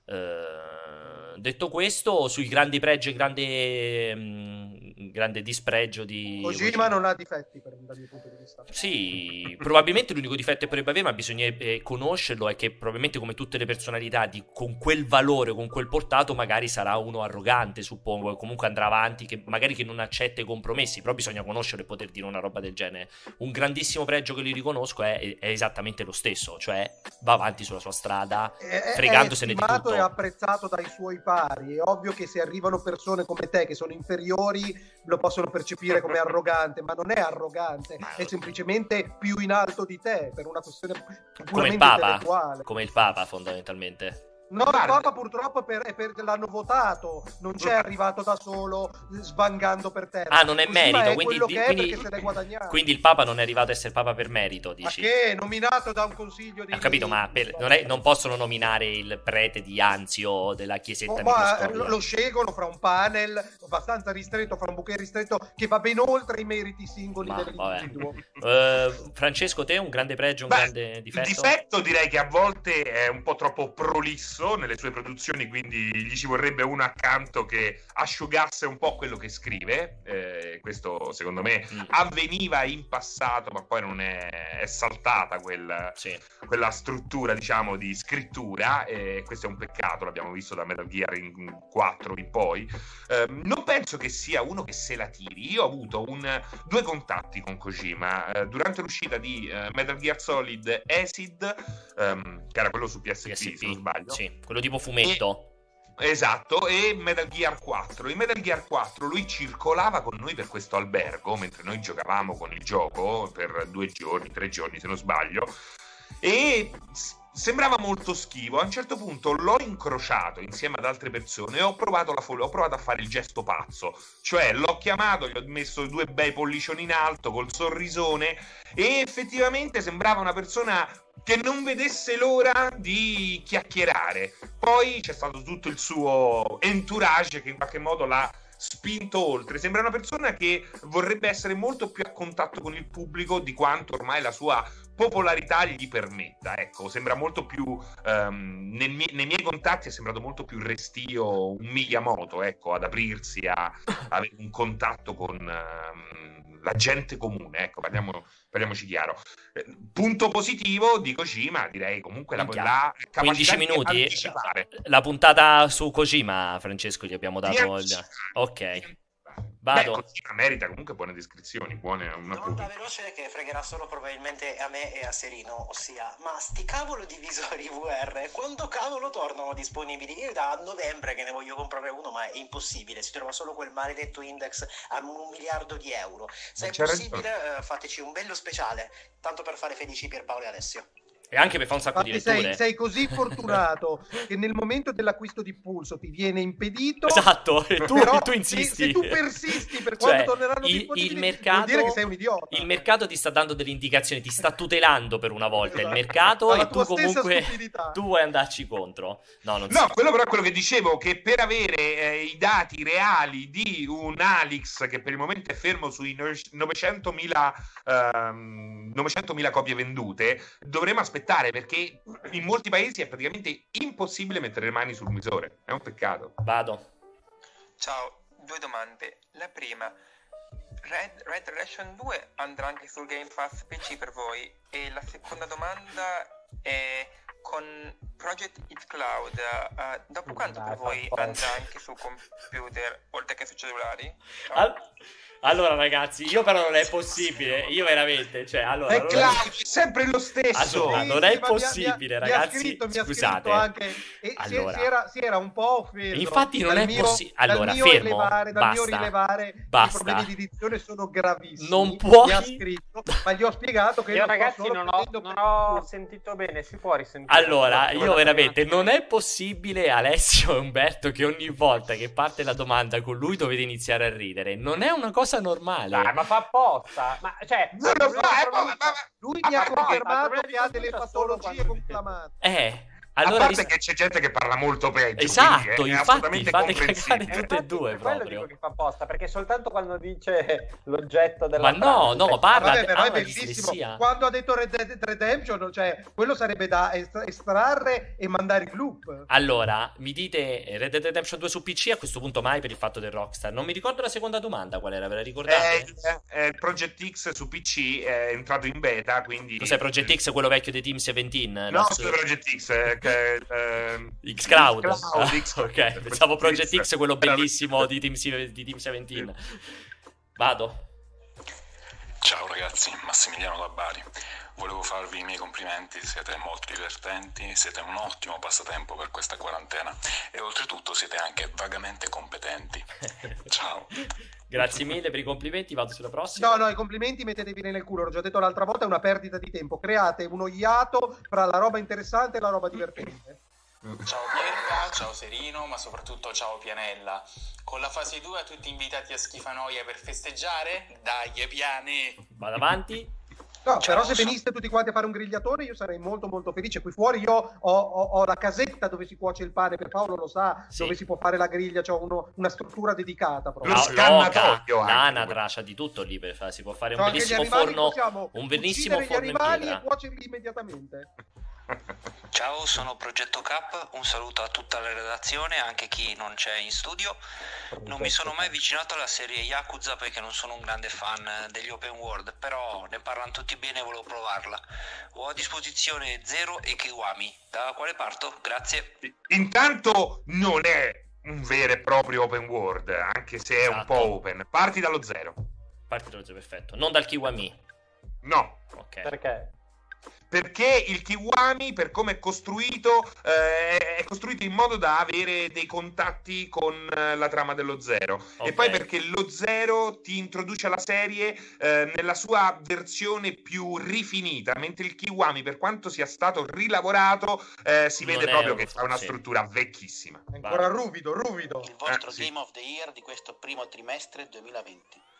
Eh, detto questo, sui grandi pregi e grande, mh, grande dispregio di Kojima non ha difetti per, dal mio punto di vista. sì, probabilmente l'unico difetto che potrebbe avere, ma bisogna eh, conoscerlo, è che probabilmente come tutte le personalità di, con quel valore, con quel portato, magari sarà uno arrogante, suppongo, e comunque andrà avanti, che magari che non accetta i compromessi, però bisogna conoscerlo e poter dire una roba del genere. Un grandissimo pregio che gli riconosco è, è esattamente lo stesso, cioè va avanti sulla sua strada, È- fregandosene è di tutto. E apprezzato dai suoi pari. È ovvio che se arrivano persone come te che sono inferiori lo possono percepire come arrogante, ma non è arrogante, è semplicemente più in alto di te per una questione Come il puramente Papa, come il Papa fondamentalmente. No, Guarda. il Papa purtroppo è per- è perché l'hanno votato, non c'è arrivato da solo svangando per terra. Ah, non è Kojima merito, è quindi, quello che è quindi- perché se l'è guadagnato. quindi il Papa non è arrivato a essere Papa per merito, Ma dici? che? Nominato da un consiglio di... Ho capito, ma per- non, è- non possono nominare il prete di Anzio della chiesetta Oh, ma microscopica. lo scelgono fra un panel abbastanza ristretto, fra un bouquet ristretto che va ben oltre i meriti singoli Ma, dell'individuo. Eh, Francesco, te un grande pregio, un Beh, grande Il difetto? difetto direi che a volte è un po' troppo prolisso nelle sue produzioni, quindi gli ci vorrebbe uno accanto che asciugasse un po' quello che scrive. Eh, questo secondo me Mm, avveniva in passato, ma poi non è, è saltata quel, sì. quella struttura, diciamo, di scrittura. E questo è un peccato, l'abbiamo visto da Metal Gear in 4 in poi. Eh, non penso che sia uno che se la tiri. Io ho avuto un- due contatti con Kojima eh, durante l'uscita di eh, Metal Gear Solid Acid, ehm, che era quello su PSP, PSP, se non sbaglio. Sì, quello tipo fumetto. Esatto, e Metal Gear 4. In Metal Gear 4 lui circolava con noi per questo albergo, mentre noi giocavamo con il gioco per due giorni, tre giorni se non sbaglio, e sembrava molto schivo. A un certo punto l'ho incrociato insieme ad altre persone e ho provato, fol- ho provato a fare il gesto pazzo, cioè l'ho chiamato, gli ho messo due bei pollicioni in alto col sorrisone e effettivamente sembrava una persona che non vedesse l'ora di chiacchierare. Poi c'è stato tutto il suo entourage che in qualche modo l'ha spinto oltre. Sembra una persona che vorrebbe essere molto più a contatto con il pubblico di quanto ormai la sua popolarità gli permetta. Ecco, sembra molto più ehm, nel mie- nei miei contatti è sembrato molto più restio un Miyamoto, ecco, ad aprirsi a, avere un contatto con ehm, la gente comune, ecco, parliamo, parliamoci chiaro. Eh, punto positivo di Kojima, direi comunque la, la 15 capacità di minuti. La puntata su Kojima, Francesco, gli abbiamo dato il... Ok. Beh, Vado. Kojima merita comunque buone descrizioni, buone una Domanda veloce che fregherà solo probabilmente a me e a Serino, ossia, ma sti cavolo di visori VR, quando cavolo tornano disponibili? Io da novembre che ne voglio comprare uno, ma è impossibile, si trova solo quel maledetto index a un miliardo di euro. Se Ma è possibile, eh, fateci un bello speciale, tanto per fare felici Pierpaolo e Alessio. E anche per fare un sacco di Infatti letture. sei, sei così fortunato che nel momento dell'acquisto di Pulso ti viene impedito. Esatto, e tu, però tu se- insisti. Se, tu persisti per Cioè, quando torneranno il- il mercato- vuol dire che sei un idiota. Il mercato ti sta dando delle indicazioni, ti sta tutelando per una volta il Esatto. mercato Alla e tu comunque stupidità. tu vuoi andarci contro. No, non No, si- quello però è quello che dicevo, che per avere eh, i dati reali di un Alix che per il momento è fermo sui no- 900.000 ehm, 900.000 copie vendute, dovremo aspettare perché in molti paesi è praticamente impossibile mettere le mani sul visore. È un peccato. Vado. Ciao, due domande. La prima, Red, Red Redemption 2 andrà anche sul Game Pass PC per voi? E la seconda domanda è con Project It Cloud, eh, dopo quanto per voi andrà anche su computer oltre che su cellulari? Ciao. Al- Allora, ragazzi, io però non è possibile. Io veramente, cioè, allora. È Claudio, è sempre lo stesso. Allora, Sì, non è mi possibile, mi ha- mi ha ragazzi. scritto- mi ha scusate. anche, e si- Allora. si, era, si era un po' offeso. Infatti non è mio- possi- dal allora, mio fermo, rilevare, dal mio basta, rilevare basta. i problemi di edizione sono gravissimi. Non puoi- Mi ha scritto, ma gli ho spiegato che Io ragazzi non ho, non ho sentito bene, si può risentire. Allora, Non io veramente non è possibile, Alessio e Umberto, che ogni volta che parte la domanda con lui dovete iniziare a ridere. Non è una cosa normale. Dai, ma fa apposta. Ma cioè, Non lo fa, eh, ma- ma- ma- Lui A mi ha confermato che ha delle patologie quando- conclamanti. Eh, a allora parte ris- che c'è gente che parla molto peggio. Esatto, infatti, assolutamente fate comprensibile. cagare tutte e due quello proprio. dico che fa apposta, perché soltanto quando dice l'oggetto della Ma no, frase, no, cioè, parla, Vabbè, però è bellissimo. Quando ha detto Red Dead Redemption, cioè, quello sarebbe da est- estrarre e mandare in loop. Allora, mi dite Red Dead Redemption 2 su PC a questo punto mai per il fatto del Rockstar. Non mi ricordo la seconda domanda qual era, ve la ricordate? Eh, il- eh, il Project X su PC è entrato in beta, quindi... Cos'è Project X, quello vecchio di Team 17? No, No, su Project X, che, eh, Xcloud. Xcloud, Xcloud. ok, pensavo Project X, quello bellissimo di Team, di Team 17. Vado. Ciao ragazzi, Massimiliano da Bari. Volevo farvi i miei complimenti, siete molto divertenti, siete un ottimo passatempo per questa quarantena e oltretutto siete anche vagamente competenti. Ciao. Grazie mille per i complimenti, vado sulla prossima. No, no, i complimenti mettetevi nel culo, l'ho già detto l'altra volta, è una perdita di tempo. Create uno iato fra la roba interessante e la roba divertente. Ciao Pierca, ciao Serino, ma soprattutto ciao Pianella. Con la fase 2 tutti invitati a Schifanoia per festeggiare? Dai, piane! Vado avanti. No, Ciao, però se so- veniste tutti quanti a fare un grigliatore io sarei molto molto felice. Qui fuori io ho, ho- ho la casetta dove si cuoce il pane, per Paolo lo sa, Sì. dove si può fare la griglia, c'ho uno- una struttura dedicata proprio. Lo No, scannatoio loca, anche. l'anatra, c'ha di tutto lì per fare. Si può fare C'ho un anche gli bellissimo animali, forno. Un bellissimo forno in animali pietra. e cuocerli immediatamente. Ciao, sono Progetto Cap, un saluto a tutta la redazione, anche chi non c'è in studio. Non mi sono mai avvicinato alla serie Yakuza perché non sono un grande fan degli open world, però ne parlano tutti bene e volevo provarla. Ho a disposizione Zero e Kiwami. Da quale parto? Grazie. Intanto non è un vero e proprio open world, anche se è un Esatto. po' open. Parti dallo zero. Parti dallo zero, perfetto. Non dal Kiwami. No, Ok. Perché? Perché il Kiwami, per come è costruito, eh, è costruito in modo da avere dei contatti con eh, la trama dello zero. Ok. E poi perché lo zero ti introduce alla serie eh, nella sua versione più rifinita, mentre il Kiwami, per quanto sia stato rilavorato, eh, si Non vede proprio un- che ha una sì. struttura vecchissima. Ancora ruvido, ruvido. Il vostro Eh, sì. Game of the Year di questo primo trimestre 2020.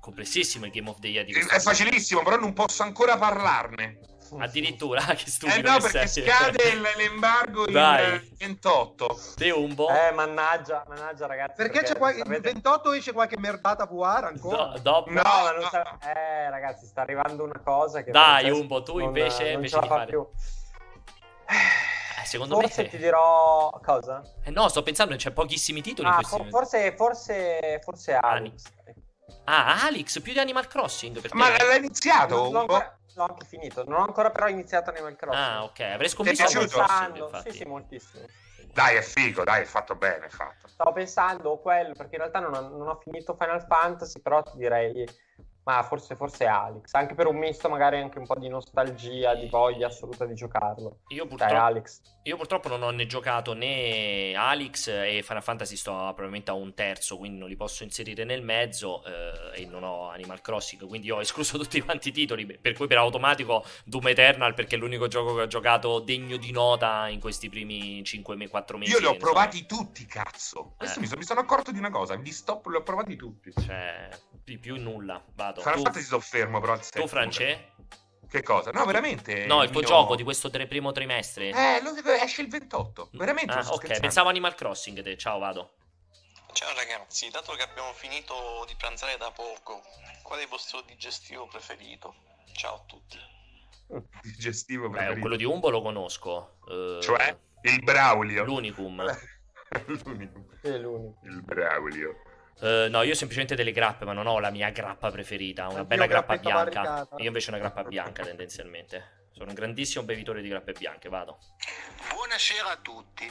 Complessissimo il Game of the Year di È facilissimo, però non posso ancora parlarne. Addirittura, che stupido. Eh no, che perché sei. scade l'embargo il Dai. eh, 28. Te Umbo. Eh, mannaggia, mannaggia ragazzi. Perché c'è qualche, il sapete- 28 esce qualche merdata VR ancora? Do- dopo. No, No, no. sa- Eh, ragazzi, sta arrivando una cosa che... Dai, Umbo, tu non- invece- non invece ce la di fa fare- più. Eh, secondo Forse me. ti dirò... Cosa? Eh no, sto pensando c'è pochissimi titoli in Ah, questi for- forse, forse, forse Alex. Ah, Alex, più di Animal Crossing per te. Ma l'ha iniziato? Non- po'? ancora, l'ho anche finito. Non ho ancora però iniziato Animal Crossing. Ah, ok, avrei Ti scommesso è Animal piaciuto? Crossing, infatti. sì, sì, moltissimo. Dai, è figo, dai, è fatto bene, è fatto. Stavo pensando quello, perché in realtà non ho, non ho finito Final Fantasy, però ti direi, ma forse, forse Alex, anche per un misto magari anche un po' di nostalgia, di voglia assoluta di giocarlo. Io Dai, purtroppo, Alex. io purtroppo non ho né giocato né Alex e Final Fantasy sto probabilmente a un terzo, quindi non li posso inserire nel mezzo eh, e non ho Animal Crossing, quindi ho escluso tutti quanti i titoli, per cui per automatico Doom Eternal perché è l'unico gioco che ho giocato degno di nota in questi primi 5-4 mesi. Io li ho provati tutti, cazzo. Questo Eh. mi, so- mi sono accorto di una cosa, gli stop li ho provati tutti. so. Cioè, di più nulla, vado. Final Tu, Fantasy sto fermo, però al tu. France? Che cosa? No, veramente. No, il tuo mio- gioco di questo tre- primo trimestre. Eh, lo- esce il 28. Veramente, Ah, ok, scherzando. pensavo Animal Crossing te. Ciao, vado. Ciao ragazzi, dato che abbiamo finito di pranzare da poco, qual è il vostro digestivo preferito? Ciao a tutti. Digestivo Beh, preferito. quello di Umbo lo conosco. eh, Cioè? Il Braulio. L'Unicum. È l'unico. Il Braulio. Eh, no, io ho semplicemente delle grappe, ma non ho la mia grappa preferita. Una bella grappa bianca. variegata. Io invece una grappa bianca tendenzialmente. Sono un grandissimo bevitore di grappe bianche, vado. Buon Buonasera a tutti.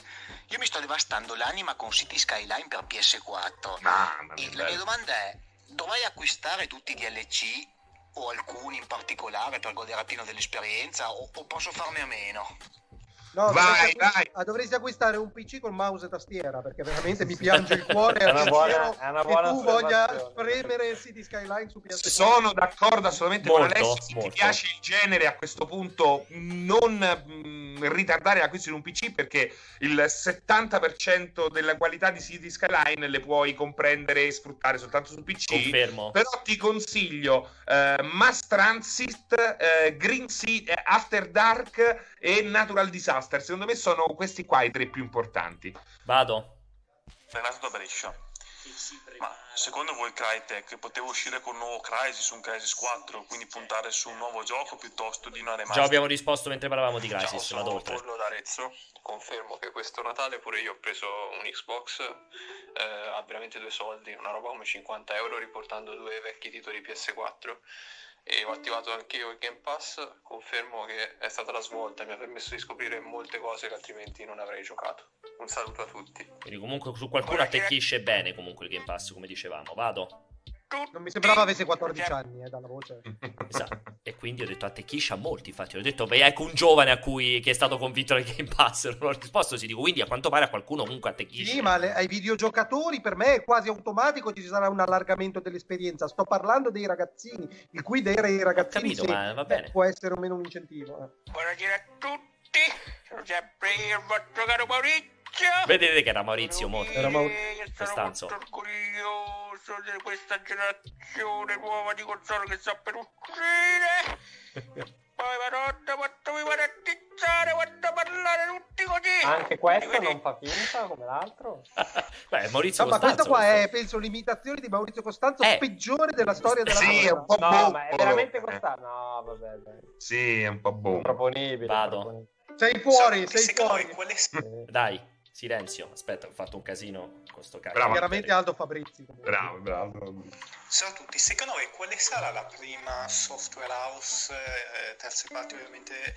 Io mi sto devastando l'anima con City Skyline per PS4. Mamma mia, E la mia domanda è: dovrei acquistare tutti i DLC o alcuni in particolare per godere appieno dell'esperienza o, o posso farne a meno? No, Vai, dovresti, vai. ah, dovresti acquistare un PC con mouse e tastiera perché veramente mi piange il cuore È una buona- è una che buona tu voglia spremere City Skyline su PS4. Sono d'accordo assolutamente Molto, con Alessio. Se molto. ti piace il genere a questo punto, non mh, ritardare l'acquisto di un PC perché il 70% della qualità di City Skyline le puoi comprendere e sfruttare soltanto su PC. Confermo. Però ti consiglio eh, Mass Transit, eh, Green Sea, eh, After Dark e Natural Disaster. Secondo me sono questi qua i tre più importanti. Vado. Renato da Brescia. Ma secondo voi Crytek poteva uscire con un nuovo Crysis, un Crysis 4, quindi puntare su un nuovo gioco piuttosto di una remaster? Già abbiamo risposto mentre parlavamo di Ciao, Crisis, sono vado oltre. Pollo da Arezzo. Confermo che questo Natale pure io ho preso un Xbox eh, a veramente due soldi, una roba come 50 euro riportando due vecchi titoli PS4 e ho attivato anch'io il Game Pass, confermo che è stata la svolta, mi ha permesso di scoprire molte cose che altrimenti non avrei giocato. Un saluto a tutti. Quindi comunque su qualcuno attecchisce bene comunque il Game Pass, come dicevamo. Vado. Non mi sembrava avesse 14 anni eh, dalla voce. Esatto. E quindi ho detto attecchisce a molti, infatti ho detto, beh, ecco un giovane a cui che è stato convinto dal Game Pass, non ho risposto, si dico, quindi a quanto pare a qualcuno comunque attecchisce. Sì, ma le- ai videogiocatori per me è quasi automatico ci sarà un allargamento dell'esperienza. Sto parlando dei ragazzini, il cui dare i ragazzini capito, sì, ma va eh, bene. può essere o meno un incentivo. eh. Buonasera a tutti, sono sempre io, il vostro caro Maurizio. Vedete che era Maurizio molto. Era Mau- Sono Costanzo. molto orgoglioso di questa generazione nuova di console che sta per uscire. Poi madonna quanto mi tizzare quando parlare tutti così. Anche questo non fa finta come l'altro. Beh, Maurizio No, ma Costanzo. questa qua questo. è, penso, l'imitazione di Maurizio Costanzo Eh. peggiore della storia della Sì, è un po' No, boh, ma è veramente costante. No, vabbè, dai. Sì, è un po' boh. Improponibile. Vado. improponibile. Sei fuori, Ciao, sei fuori. Eh, Dai, silenzio. Aspetta, ho fatto un casino con sto cazzo. Bravo. Chiaramente Aldo Fabrizi. Bravo, bravo. Ciao a tutti, secondo voi quale sarà la prima software house, eh, terze parti ovviamente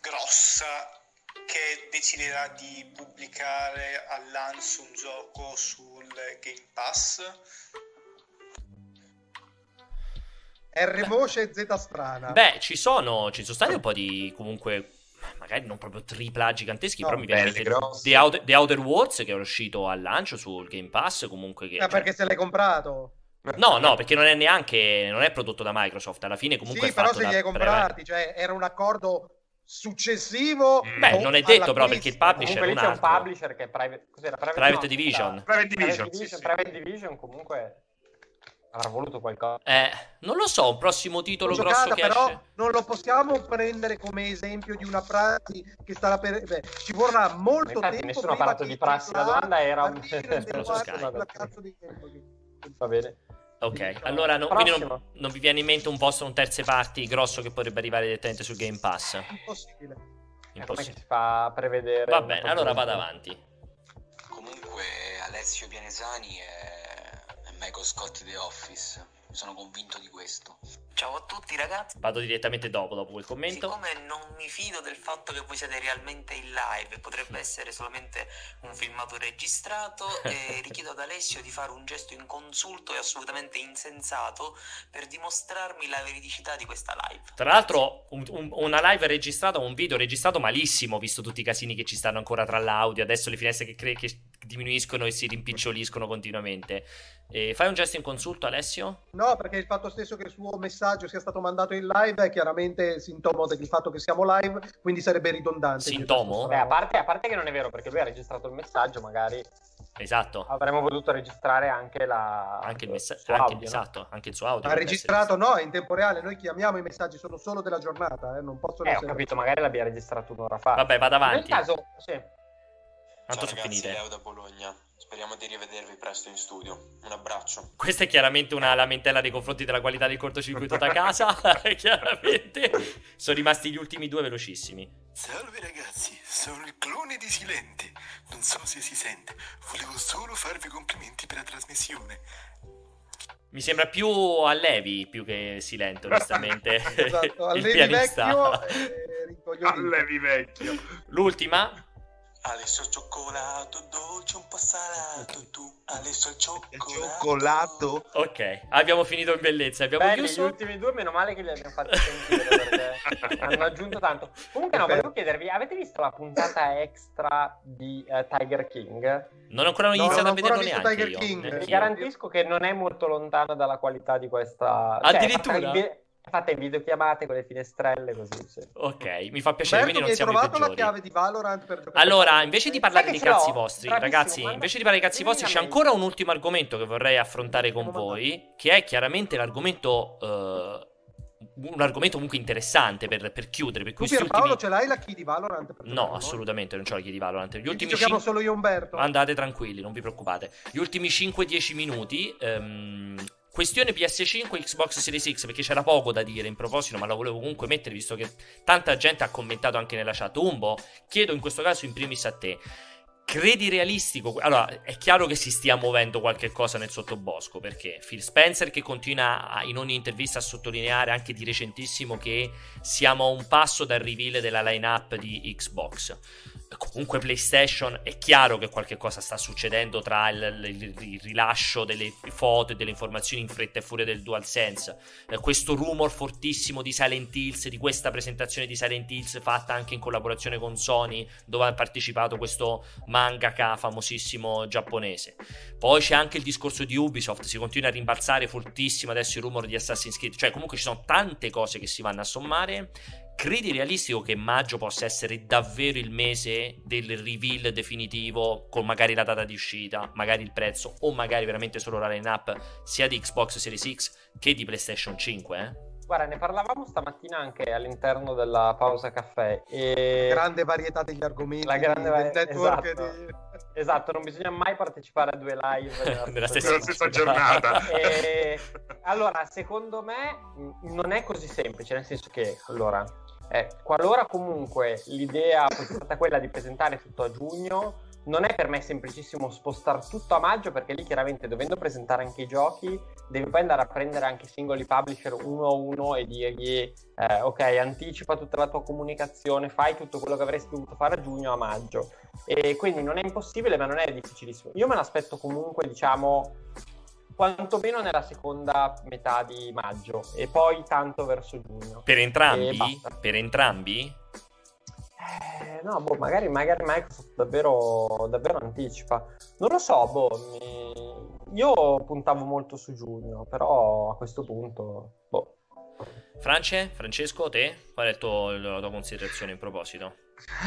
grossa, che deciderà di pubblicare al lancio un gioco sul Game Pass? R Moshe e Z Strana. Beh, ci sono, ci sono stati un po' di comunque magari non proprio tripla giganteschi, No, però mi viene in. The Outer, The Outer Worlds che è uscito al lancio sul Game Pass, comunque che Eh, cioè- perché se l'hai comprato. No, no, perché non è neanche non è prodotto da Microsoft, alla fine comunque sì, è però fatto se da li hai comprati, cioè era un accordo successivo. Beh, non è detto però perché il publisher è un c'è un altro. publisher che è Private, cos'era? Private, Private no, Division. Private Private Division, Division, sì, sì. Private Division comunque avrà voluto qualcosa. Eh, non lo so, un prossimo titolo L'ho grosso giocata, che però esce. non lo possiamo prendere come esempio di una prassi che starà per beh, ci vorrà molto Infatti tempo nessuno ha parlato di prassi, la domanda era un- di Va bene. Ok, allora no- non, non vi viene in mente un vostro un terze parti grosso che potrebbe arrivare direttamente sul Game Pass? impossibile. Impossibile. si fa a prevedere? Va bene, allora vado avanti. Comunque Alessio Pianesani è Michael Scott The Office, sono convinto di questo. Ciao a tutti ragazzi. Vado direttamente dopo, dopo quel commento. Siccome non mi fido del fatto che voi siete realmente in live, potrebbe essere solamente un filmato registrato, eh, richiedo ad Alessio di fare un gesto inconsulto e assolutamente insensato per dimostrarmi la veridicità di questa live. Tra l'altro, un- un- una live registrata, un video registrato malissimo, visto tutti i casini che ci stanno ancora tra l'audio, adesso le finestre che, cre- che diminuiscono e si rimpiccioliscono continuamente. E fai un gesto in consulto, Alessio? No, perché il fatto stesso che il suo messaggio sia stato mandato in live è chiaramente sintomo del fatto che siamo live, quindi sarebbe ridondante. Sintomo? Beh, a parte, a parte che non è vero, perché lui ha registrato il messaggio, magari Esatto. avremmo voluto registrare anche la Anche il, messa- suo anche- audio, no? esatto, anche il suo audio. Ha registrato, no, è in tempo reale. Noi chiamiamo i messaggi, sono solo della giornata, eh, non possono Eh, ho essere. capito, magari l'abbia registrato un'ora fa. essere- Vabbè, vado Nel avanti. caso, sì. Tanto Ciao ragazzi, finite. Leo da Bologna. Speriamo di rivedervi presto in studio. Un abbraccio. Questa è chiaramente una lamentela nei confronti della qualità del cortocircuito da casa. chiaramente. Sono rimasti gli ultimi due velocissimi. Salve ragazzi, sono il clone di Silente. Non so se si sente, volevo solo farvi complimenti per la trasmissione. Mi sembra più a Levi più che Silente, onestamente. Esatto, il allevi pianista. vecchio, eh, Allevi vecchio. L'ultima? Alessio cioccolato, dolce un po' salato, tu Alessio cioccolato. Cioccolato. Ok, abbiamo finito in bellezza. Abbiamo Belli, chiuso. gli ultimi due, meno male che li abbiamo fatti sentire perché hanno aggiunto tanto. Comunque, no, volevo chiedervi: avete visto la puntata extra di eh, Tiger King? Non ho ancora No, iniziato non a vederlo neanche Tiger io. King. Vi garantisco che non è molto lontana dalla qualità di questa. cioè, Addirittura? fatta in videochiamate con le finestrelle, così. Sì. Ok, mi fa piacere, quindi Alberto, non siamo i trovato la peggiori. chiave di Valorant per giocare Allora, invece di parlare dei ce cazzi vostri, ragazzi, invece di parlare dei cazzi vostri, c'è ancora un ultimo argomento che vorrei affrontare con voi, che è chiaramente l'argomento. eh, un argomento comunque interessante per, per chiudere. Per Tu questi Pierpaolo ultimi... ce l'hai la key di Valorant? Per No, assolutamente non c'ho la chiedi Valorant. Gli Quindi ultimi giochiamo cin- solo io Umberto? Andate tranquilli, non vi preoccupate. Gli ultimi 5-10 minuti. ehm, questione PS5 Xbox Series X, perché c'era poco da dire in proposito, ma la volevo comunque mettere visto che tanta gente ha commentato anche nella chat. Umbo, chiedo in questo caso in primis a te. Credi realistico? Allora, è chiaro che si stia muovendo qualche cosa nel sottobosco, perché Phil Spencer che continua in ogni intervista a sottolineare anche di recentissimo che siamo a un passo dal reveal della lineup di Xbox. Comunque PlayStation è chiaro che qualche cosa sta succedendo tra il, il- il rilascio delle foto e delle informazioni in fretta e furia del DualSense. Eh, questo rumor fortissimo di Silent Hills, di questa presentazione di Silent Hills fatta anche in collaborazione con Sony, dove ha partecipato questo mangaka famosissimo giapponese. Poi c'è anche il discorso di Ubisoft, si continua a rimbalzare fortissimo adesso il rumor di Assassin's Creed, cioè comunque ci sono tante cose che si vanno a sommare. Credi realistico che maggio possa essere davvero il mese del reveal definitivo con magari la data di uscita, magari il prezzo o magari veramente solo la line-up sia di Xbox Series X che di PlayStation 5? Eh? Guarda, ne parlavamo stamattina anche all'interno della pausa caffè. E... Grande varietà degli argomenti La grande varietà- network esatto. di... Esatto, non bisogna mai partecipare a due live nella Nella stessa, stessa giornata. E, allora, secondo me non è così semplice, nel senso che, allora, eh, qualora comunque l'idea fosse stata quella di presentare tutto a giugno, non è per me semplicissimo spostare tutto a maggio, perché lì chiaramente dovendo presentare anche i giochi, devi poi andare a prendere anche i singoli publisher uno a uno e dirgli, eh, ok, anticipa tutta la tua comunicazione, fai tutto quello che avresti dovuto fare a giugno a maggio. E quindi non è impossibile, ma non è difficilissimo. Io me l'aspetto comunque, diciamo, quantomeno nella seconda metà di maggio e poi tanto verso giugno. Per entrambi? Per entrambi? Eh, no, boh, magari, magari Microsoft davvero, davvero anticipa. Non lo so, boh, mi- io puntavo molto su giugno, però a questo punto, boh. France? Francesco, te? Qual è tuo- la tua considerazione in proposito?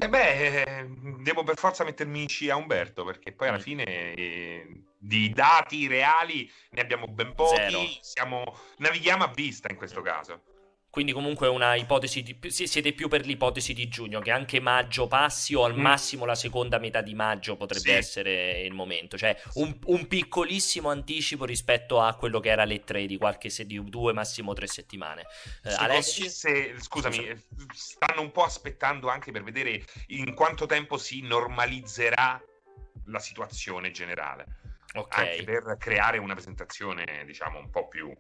Eh beh, eh, devo per forza mettermi in scia a Umberto perché poi alla Mm. fine eh, di dati reali ne abbiamo ben pochi, siamo, navighiamo a vista in questo caso. Quindi comunque una ipotesi di... siete più per l'ipotesi di giugno, che anche maggio passi o al Mm. massimo la seconda metà di maggio potrebbe Sì. essere il momento. Cioè un, un piccolissimo anticipo rispetto a quello che era le tre di qualche se- di due, massimo tre settimane. Eh, Si Alessio? se- scusami, eh, stanno un po' aspettando anche per vedere in quanto tempo si normalizzerà la situazione generale, Ok. anche per creare una presentazione, diciamo, un po' più...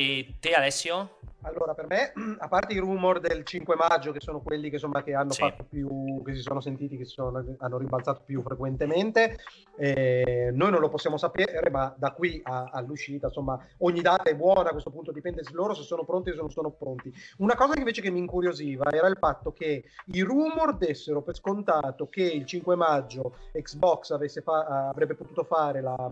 E te Alessio? Allora, per me, a parte i rumor del 5 maggio, che sono quelli che, insomma, che hanno Sì. fatto più, che si sono sentiti, che sono- hanno rimbalzato più frequentemente, eh, noi non lo possiamo sapere, ma da qui a- all'uscita, insomma, ogni data è buona, a questo punto dipende se loro se sono pronti o se non sono pronti. Una cosa che invece che mi incuriosiva era il fatto che i rumor dessero per scontato che il 5 maggio Xbox avesse fa- avrebbe potuto fare la...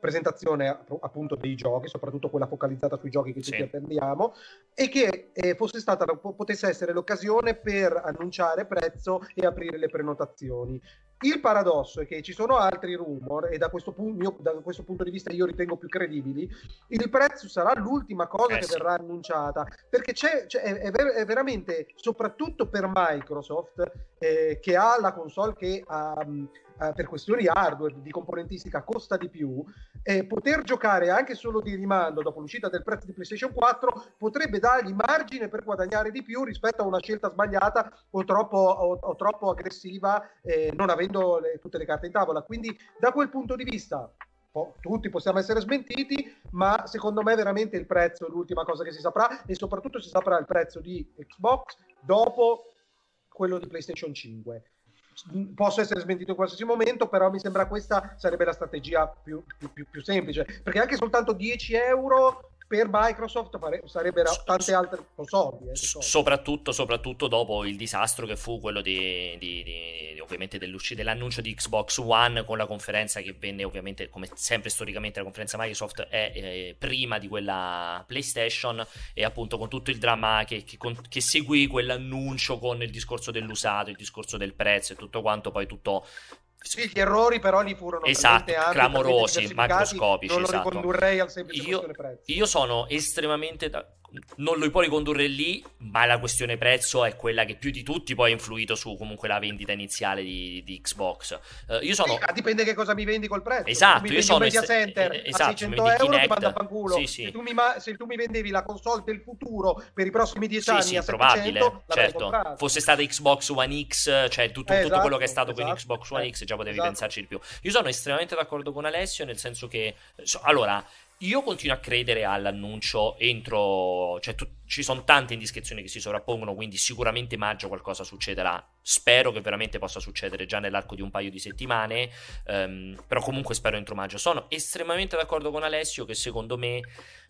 presentazione app- appunto dei giochi, soprattutto quella focalizzata sui giochi che tutti Sì. attendiamo, e che eh, fosse stata, po- potesse essere l'occasione per annunciare prezzo e aprire le prenotazioni. Il paradosso è che ci sono altri rumor, e da questo, pu- mio- da questo punto di vista io ritengo più credibili, il prezzo sarà l'ultima cosa Eh che sì. verrà annunciata, perché c'è, c'è- è, è è veramente, soprattutto per Microsoft, eh, che ha la console che mh, eh, per questioni hardware, di componentistica, costa di più, eh, poter giocare anche solo di rimando dopo l'uscita del prezzo di PlayStation 4 potrebbe dargli margine per guadagnare di più rispetto a una scelta sbagliata o troppo, o- o troppo aggressiva, eh, non avendo le- tutte le carte in tavola. Quindi, da quel punto di vista, po- tutti possiamo essere smentiti, ma secondo me veramente il prezzo è l'ultima cosa che si saprà e soprattutto si saprà il prezzo di Xbox dopo quello di PlayStation 5 posso essere smentito in qualsiasi momento, però mi sembra questa sarebbe la strategia più, più, più semplice, perché anche soltanto 10 euro per Microsoft fare, sarebbero tante altre soldi. Eh, soprattutto, soprattutto, dopo il disastro che fu quello di, di, di, ovviamente dell'annuncio di Xbox One con la conferenza che venne ovviamente come sempre storicamente la conferenza Microsoft è eh, prima di quella PlayStation e appunto con tutto il dramma che, che, con, che seguì quell'annuncio con il discorso dell'usato, il discorso del prezzo e tutto quanto poi tutto sì, gli errori però li furono esatto, clamorosi, macroscopici. Non lo esatto. ricondurrei al semplice io, prezzo. Io sono estremamente da, non lo puoi ricondurre lì, ma la questione prezzo è quella che più di tutti poi ha influito su comunque la vendita iniziale di, di Xbox. Uh, io sono... Sì, dipende che cosa mi vendi col prezzo. Esatto, io sono... media center est- esatto, a 600 euro Kinect. ti manda a fanculo. Sì, sì. Se, tu mi ma- se, tu mi vendevi la console del futuro per i prossimi 10 sì, anni sì, a 700, probabile, certo. Fosse stata Xbox One X, cioè tutto, eh, tutto esatto, quello che è stato esatto, con Xbox One eh, X, già potevi esatto. pensarci di più. Io sono estremamente d'accordo con Alessio, nel senso che... Allora, io continuo a credere all'annuncio entro... Cioè, tu, ci sono tante indiscrezioni che si sovrappongono, quindi sicuramente maggio qualcosa succederà. Spero che veramente possa succedere già nell'arco di un paio di settimane, um, però comunque spero entro maggio. Sono estremamente d'accordo con Alessio che secondo me,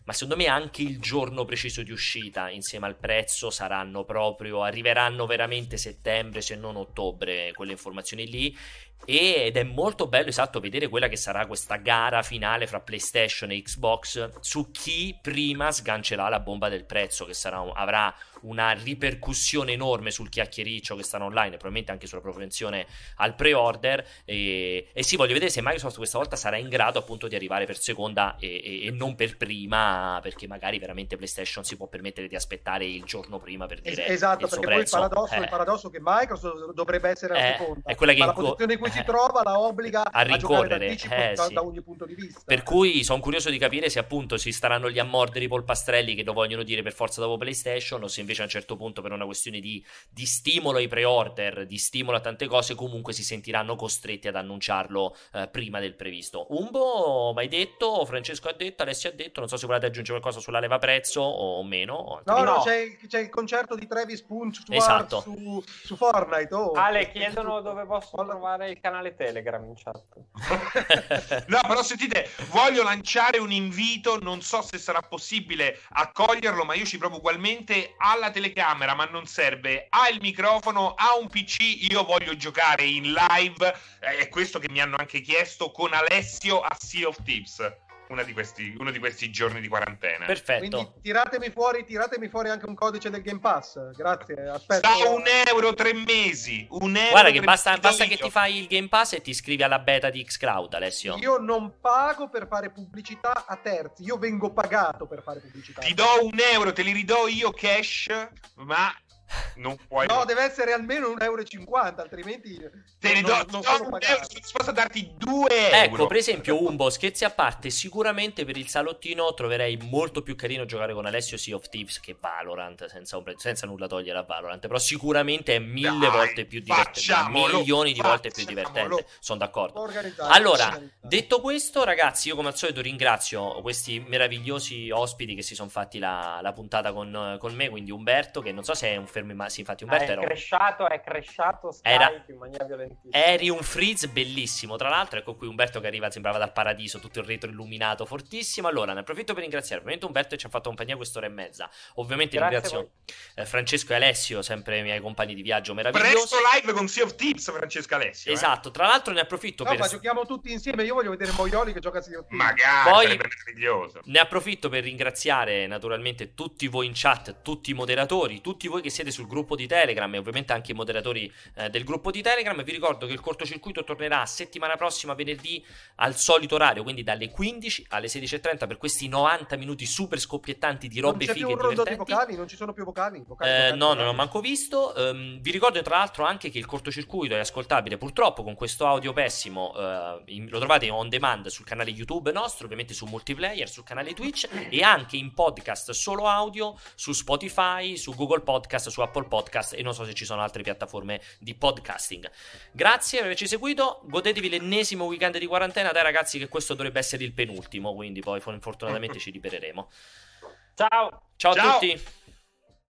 ma secondo me anche il giorno preciso di uscita insieme al prezzo saranno proprio, arriveranno veramente settembre se non ottobre quelle informazioni lì. Ed è molto bello esatto vedere quella che sarà questa gara finale fra PlayStation e Xbox su chi prima sgancerà la bomba del prezzo che sarà, avrà una ripercussione enorme sul chiacchiericcio che stanno online probabilmente anche sulla propensione al pre-order e, e sì voglio vedere se Microsoft questa volta sarà in grado appunto di arrivare per seconda e, e, e, non per prima perché magari veramente PlayStation si può permettere di aspettare il giorno prima per dire esatto perché poi il paradosso, eh. il paradosso che Microsoft dovrebbe essere la eh, seconda è quella che ma la posizione in cui eh, si trova la obbliga a rincorrere eh, da, sì. da, ogni punto di vista per cui sono curioso di capire se appunto si staranno lì a mordere i polpastrelli che lo vogliono dire per forza dopo PlayStation o se invece a un certo punto per una questione di, di stimolo ai pre-order, di stimolo a tante cose, comunque si sentiranno costretti ad annunciarlo eh, prima del previsto. Umbo, mai detto, Francesco ha detto, Alessio ha detto, non so se volete aggiungere qualcosa sulla leva prezzo o meno. No, no, c'è, il, c'è il concerto di Travis Punch esatto. su, su Fortnite. Oh. Ale, chiedono dove posso trovare il canale Telegram in chat. no, però sentite, voglio lanciare un invito, non so se sarà possibile accoglierlo, ma io ci provo ugualmente alla telecamera, ma non serve. Ha il microfono, ha un PC, io voglio giocare in live, eh, è questo che mi hanno anche chiesto con Alessio a Sea of Tips. Di questi, uno di questi giorni di quarantena. Perfetto. Quindi tiratemi fuori, tiratemi fuori anche un codice del Game Pass. Grazie. Aspetta. Da un euro tre mesi. Un euro Guarda che basta, basta che ti fai il Game Pass e ti iscrivi alla beta di Xcloud, Alessio. Io non pago per fare pubblicità a terzi, io vengo pagato per fare pubblicità. Ti do un euro, te li ridò io cash, ma non puoi. No, deve essere almeno un euro e cinquanta, altrimenti te ne do, non, non sono disposto a darti due euro. Ecco, per esempio, Umbo, scherzi a parte, sicuramente per il salottino troverei molto più carino giocare con Alessio Sea of Thieves che Valorant, senza, senza nulla togliere a Valorant, però sicuramente è mille Dai, volte più divertente, milioni di volte più divertente, sono d'accordo. Allora, detto questo, ragazzi, io come al solito ringrazio questi meravigliosi ospiti che si sono fatti la, la puntata con, con me, quindi Umberto, che non so se è un fermo ma sì, infatti Umberto è era cresciato, è cresciato Skype era... in maniera violentissima. Eri un freeze bellissimo, tra l'altro, ecco qui Umberto che arriva, sembrava dal paradiso, tutto il retro illuminato, fortissimo. Allora, ne approfitto per ringraziare ovviamente Umberto che ci ha fatto compagnia quest'ora e mezza. Ovviamente Grazie ringrazio eh, Francesco e Alessio, sempre i miei compagni di viaggio meravigliosi. Presto live con Sea of Tips, Francesco e Alessio. Esatto, eh. tra l'altro ne approfitto no, per... ma giochiamo tutti insieme, io voglio vedere Moioli che gioca a Sea of Tips. Magari, Poi meraviglioso. Ne approfitto per ringraziare naturalmente tutti voi in chat, tutti i moderatori, tutti voi che siete sul gruppo di Telegram e ovviamente anche i moderatori eh, del gruppo di Telegram. Vi ricordo che il cortocircuito tornerà settimana prossima, venerdì, al solito orario, quindi dalle 15 alle 16.30 per questi 90 minuti super scoppiettanti di robe non c'è fighe e divertenti. di vocali, non ci sono più vocali. vocali, Eh, vocali no, vocali. non ho manco visto. Ehm, vi ricordo tra l'altro anche che il cortocircuito è ascoltabile purtroppo con questo audio pessimo. eh, in- lo trovate on demand sul canale YouTube nostro, ovviamente su multiplayer, sul canale Twitch e anche in podcast solo audio su Spotify, su Google Podcast, su Apple Podcast e non so se ci sono altre piattaforme di podcasting. Grazie per averci seguito. Godetevi l'ennesimo weekend di quarantena. Dai ragazzi, che questo dovrebbe essere il penultimo, quindi poi fortunatamente ci libereremo. Ciao. Ciao, Ciao. a tutti.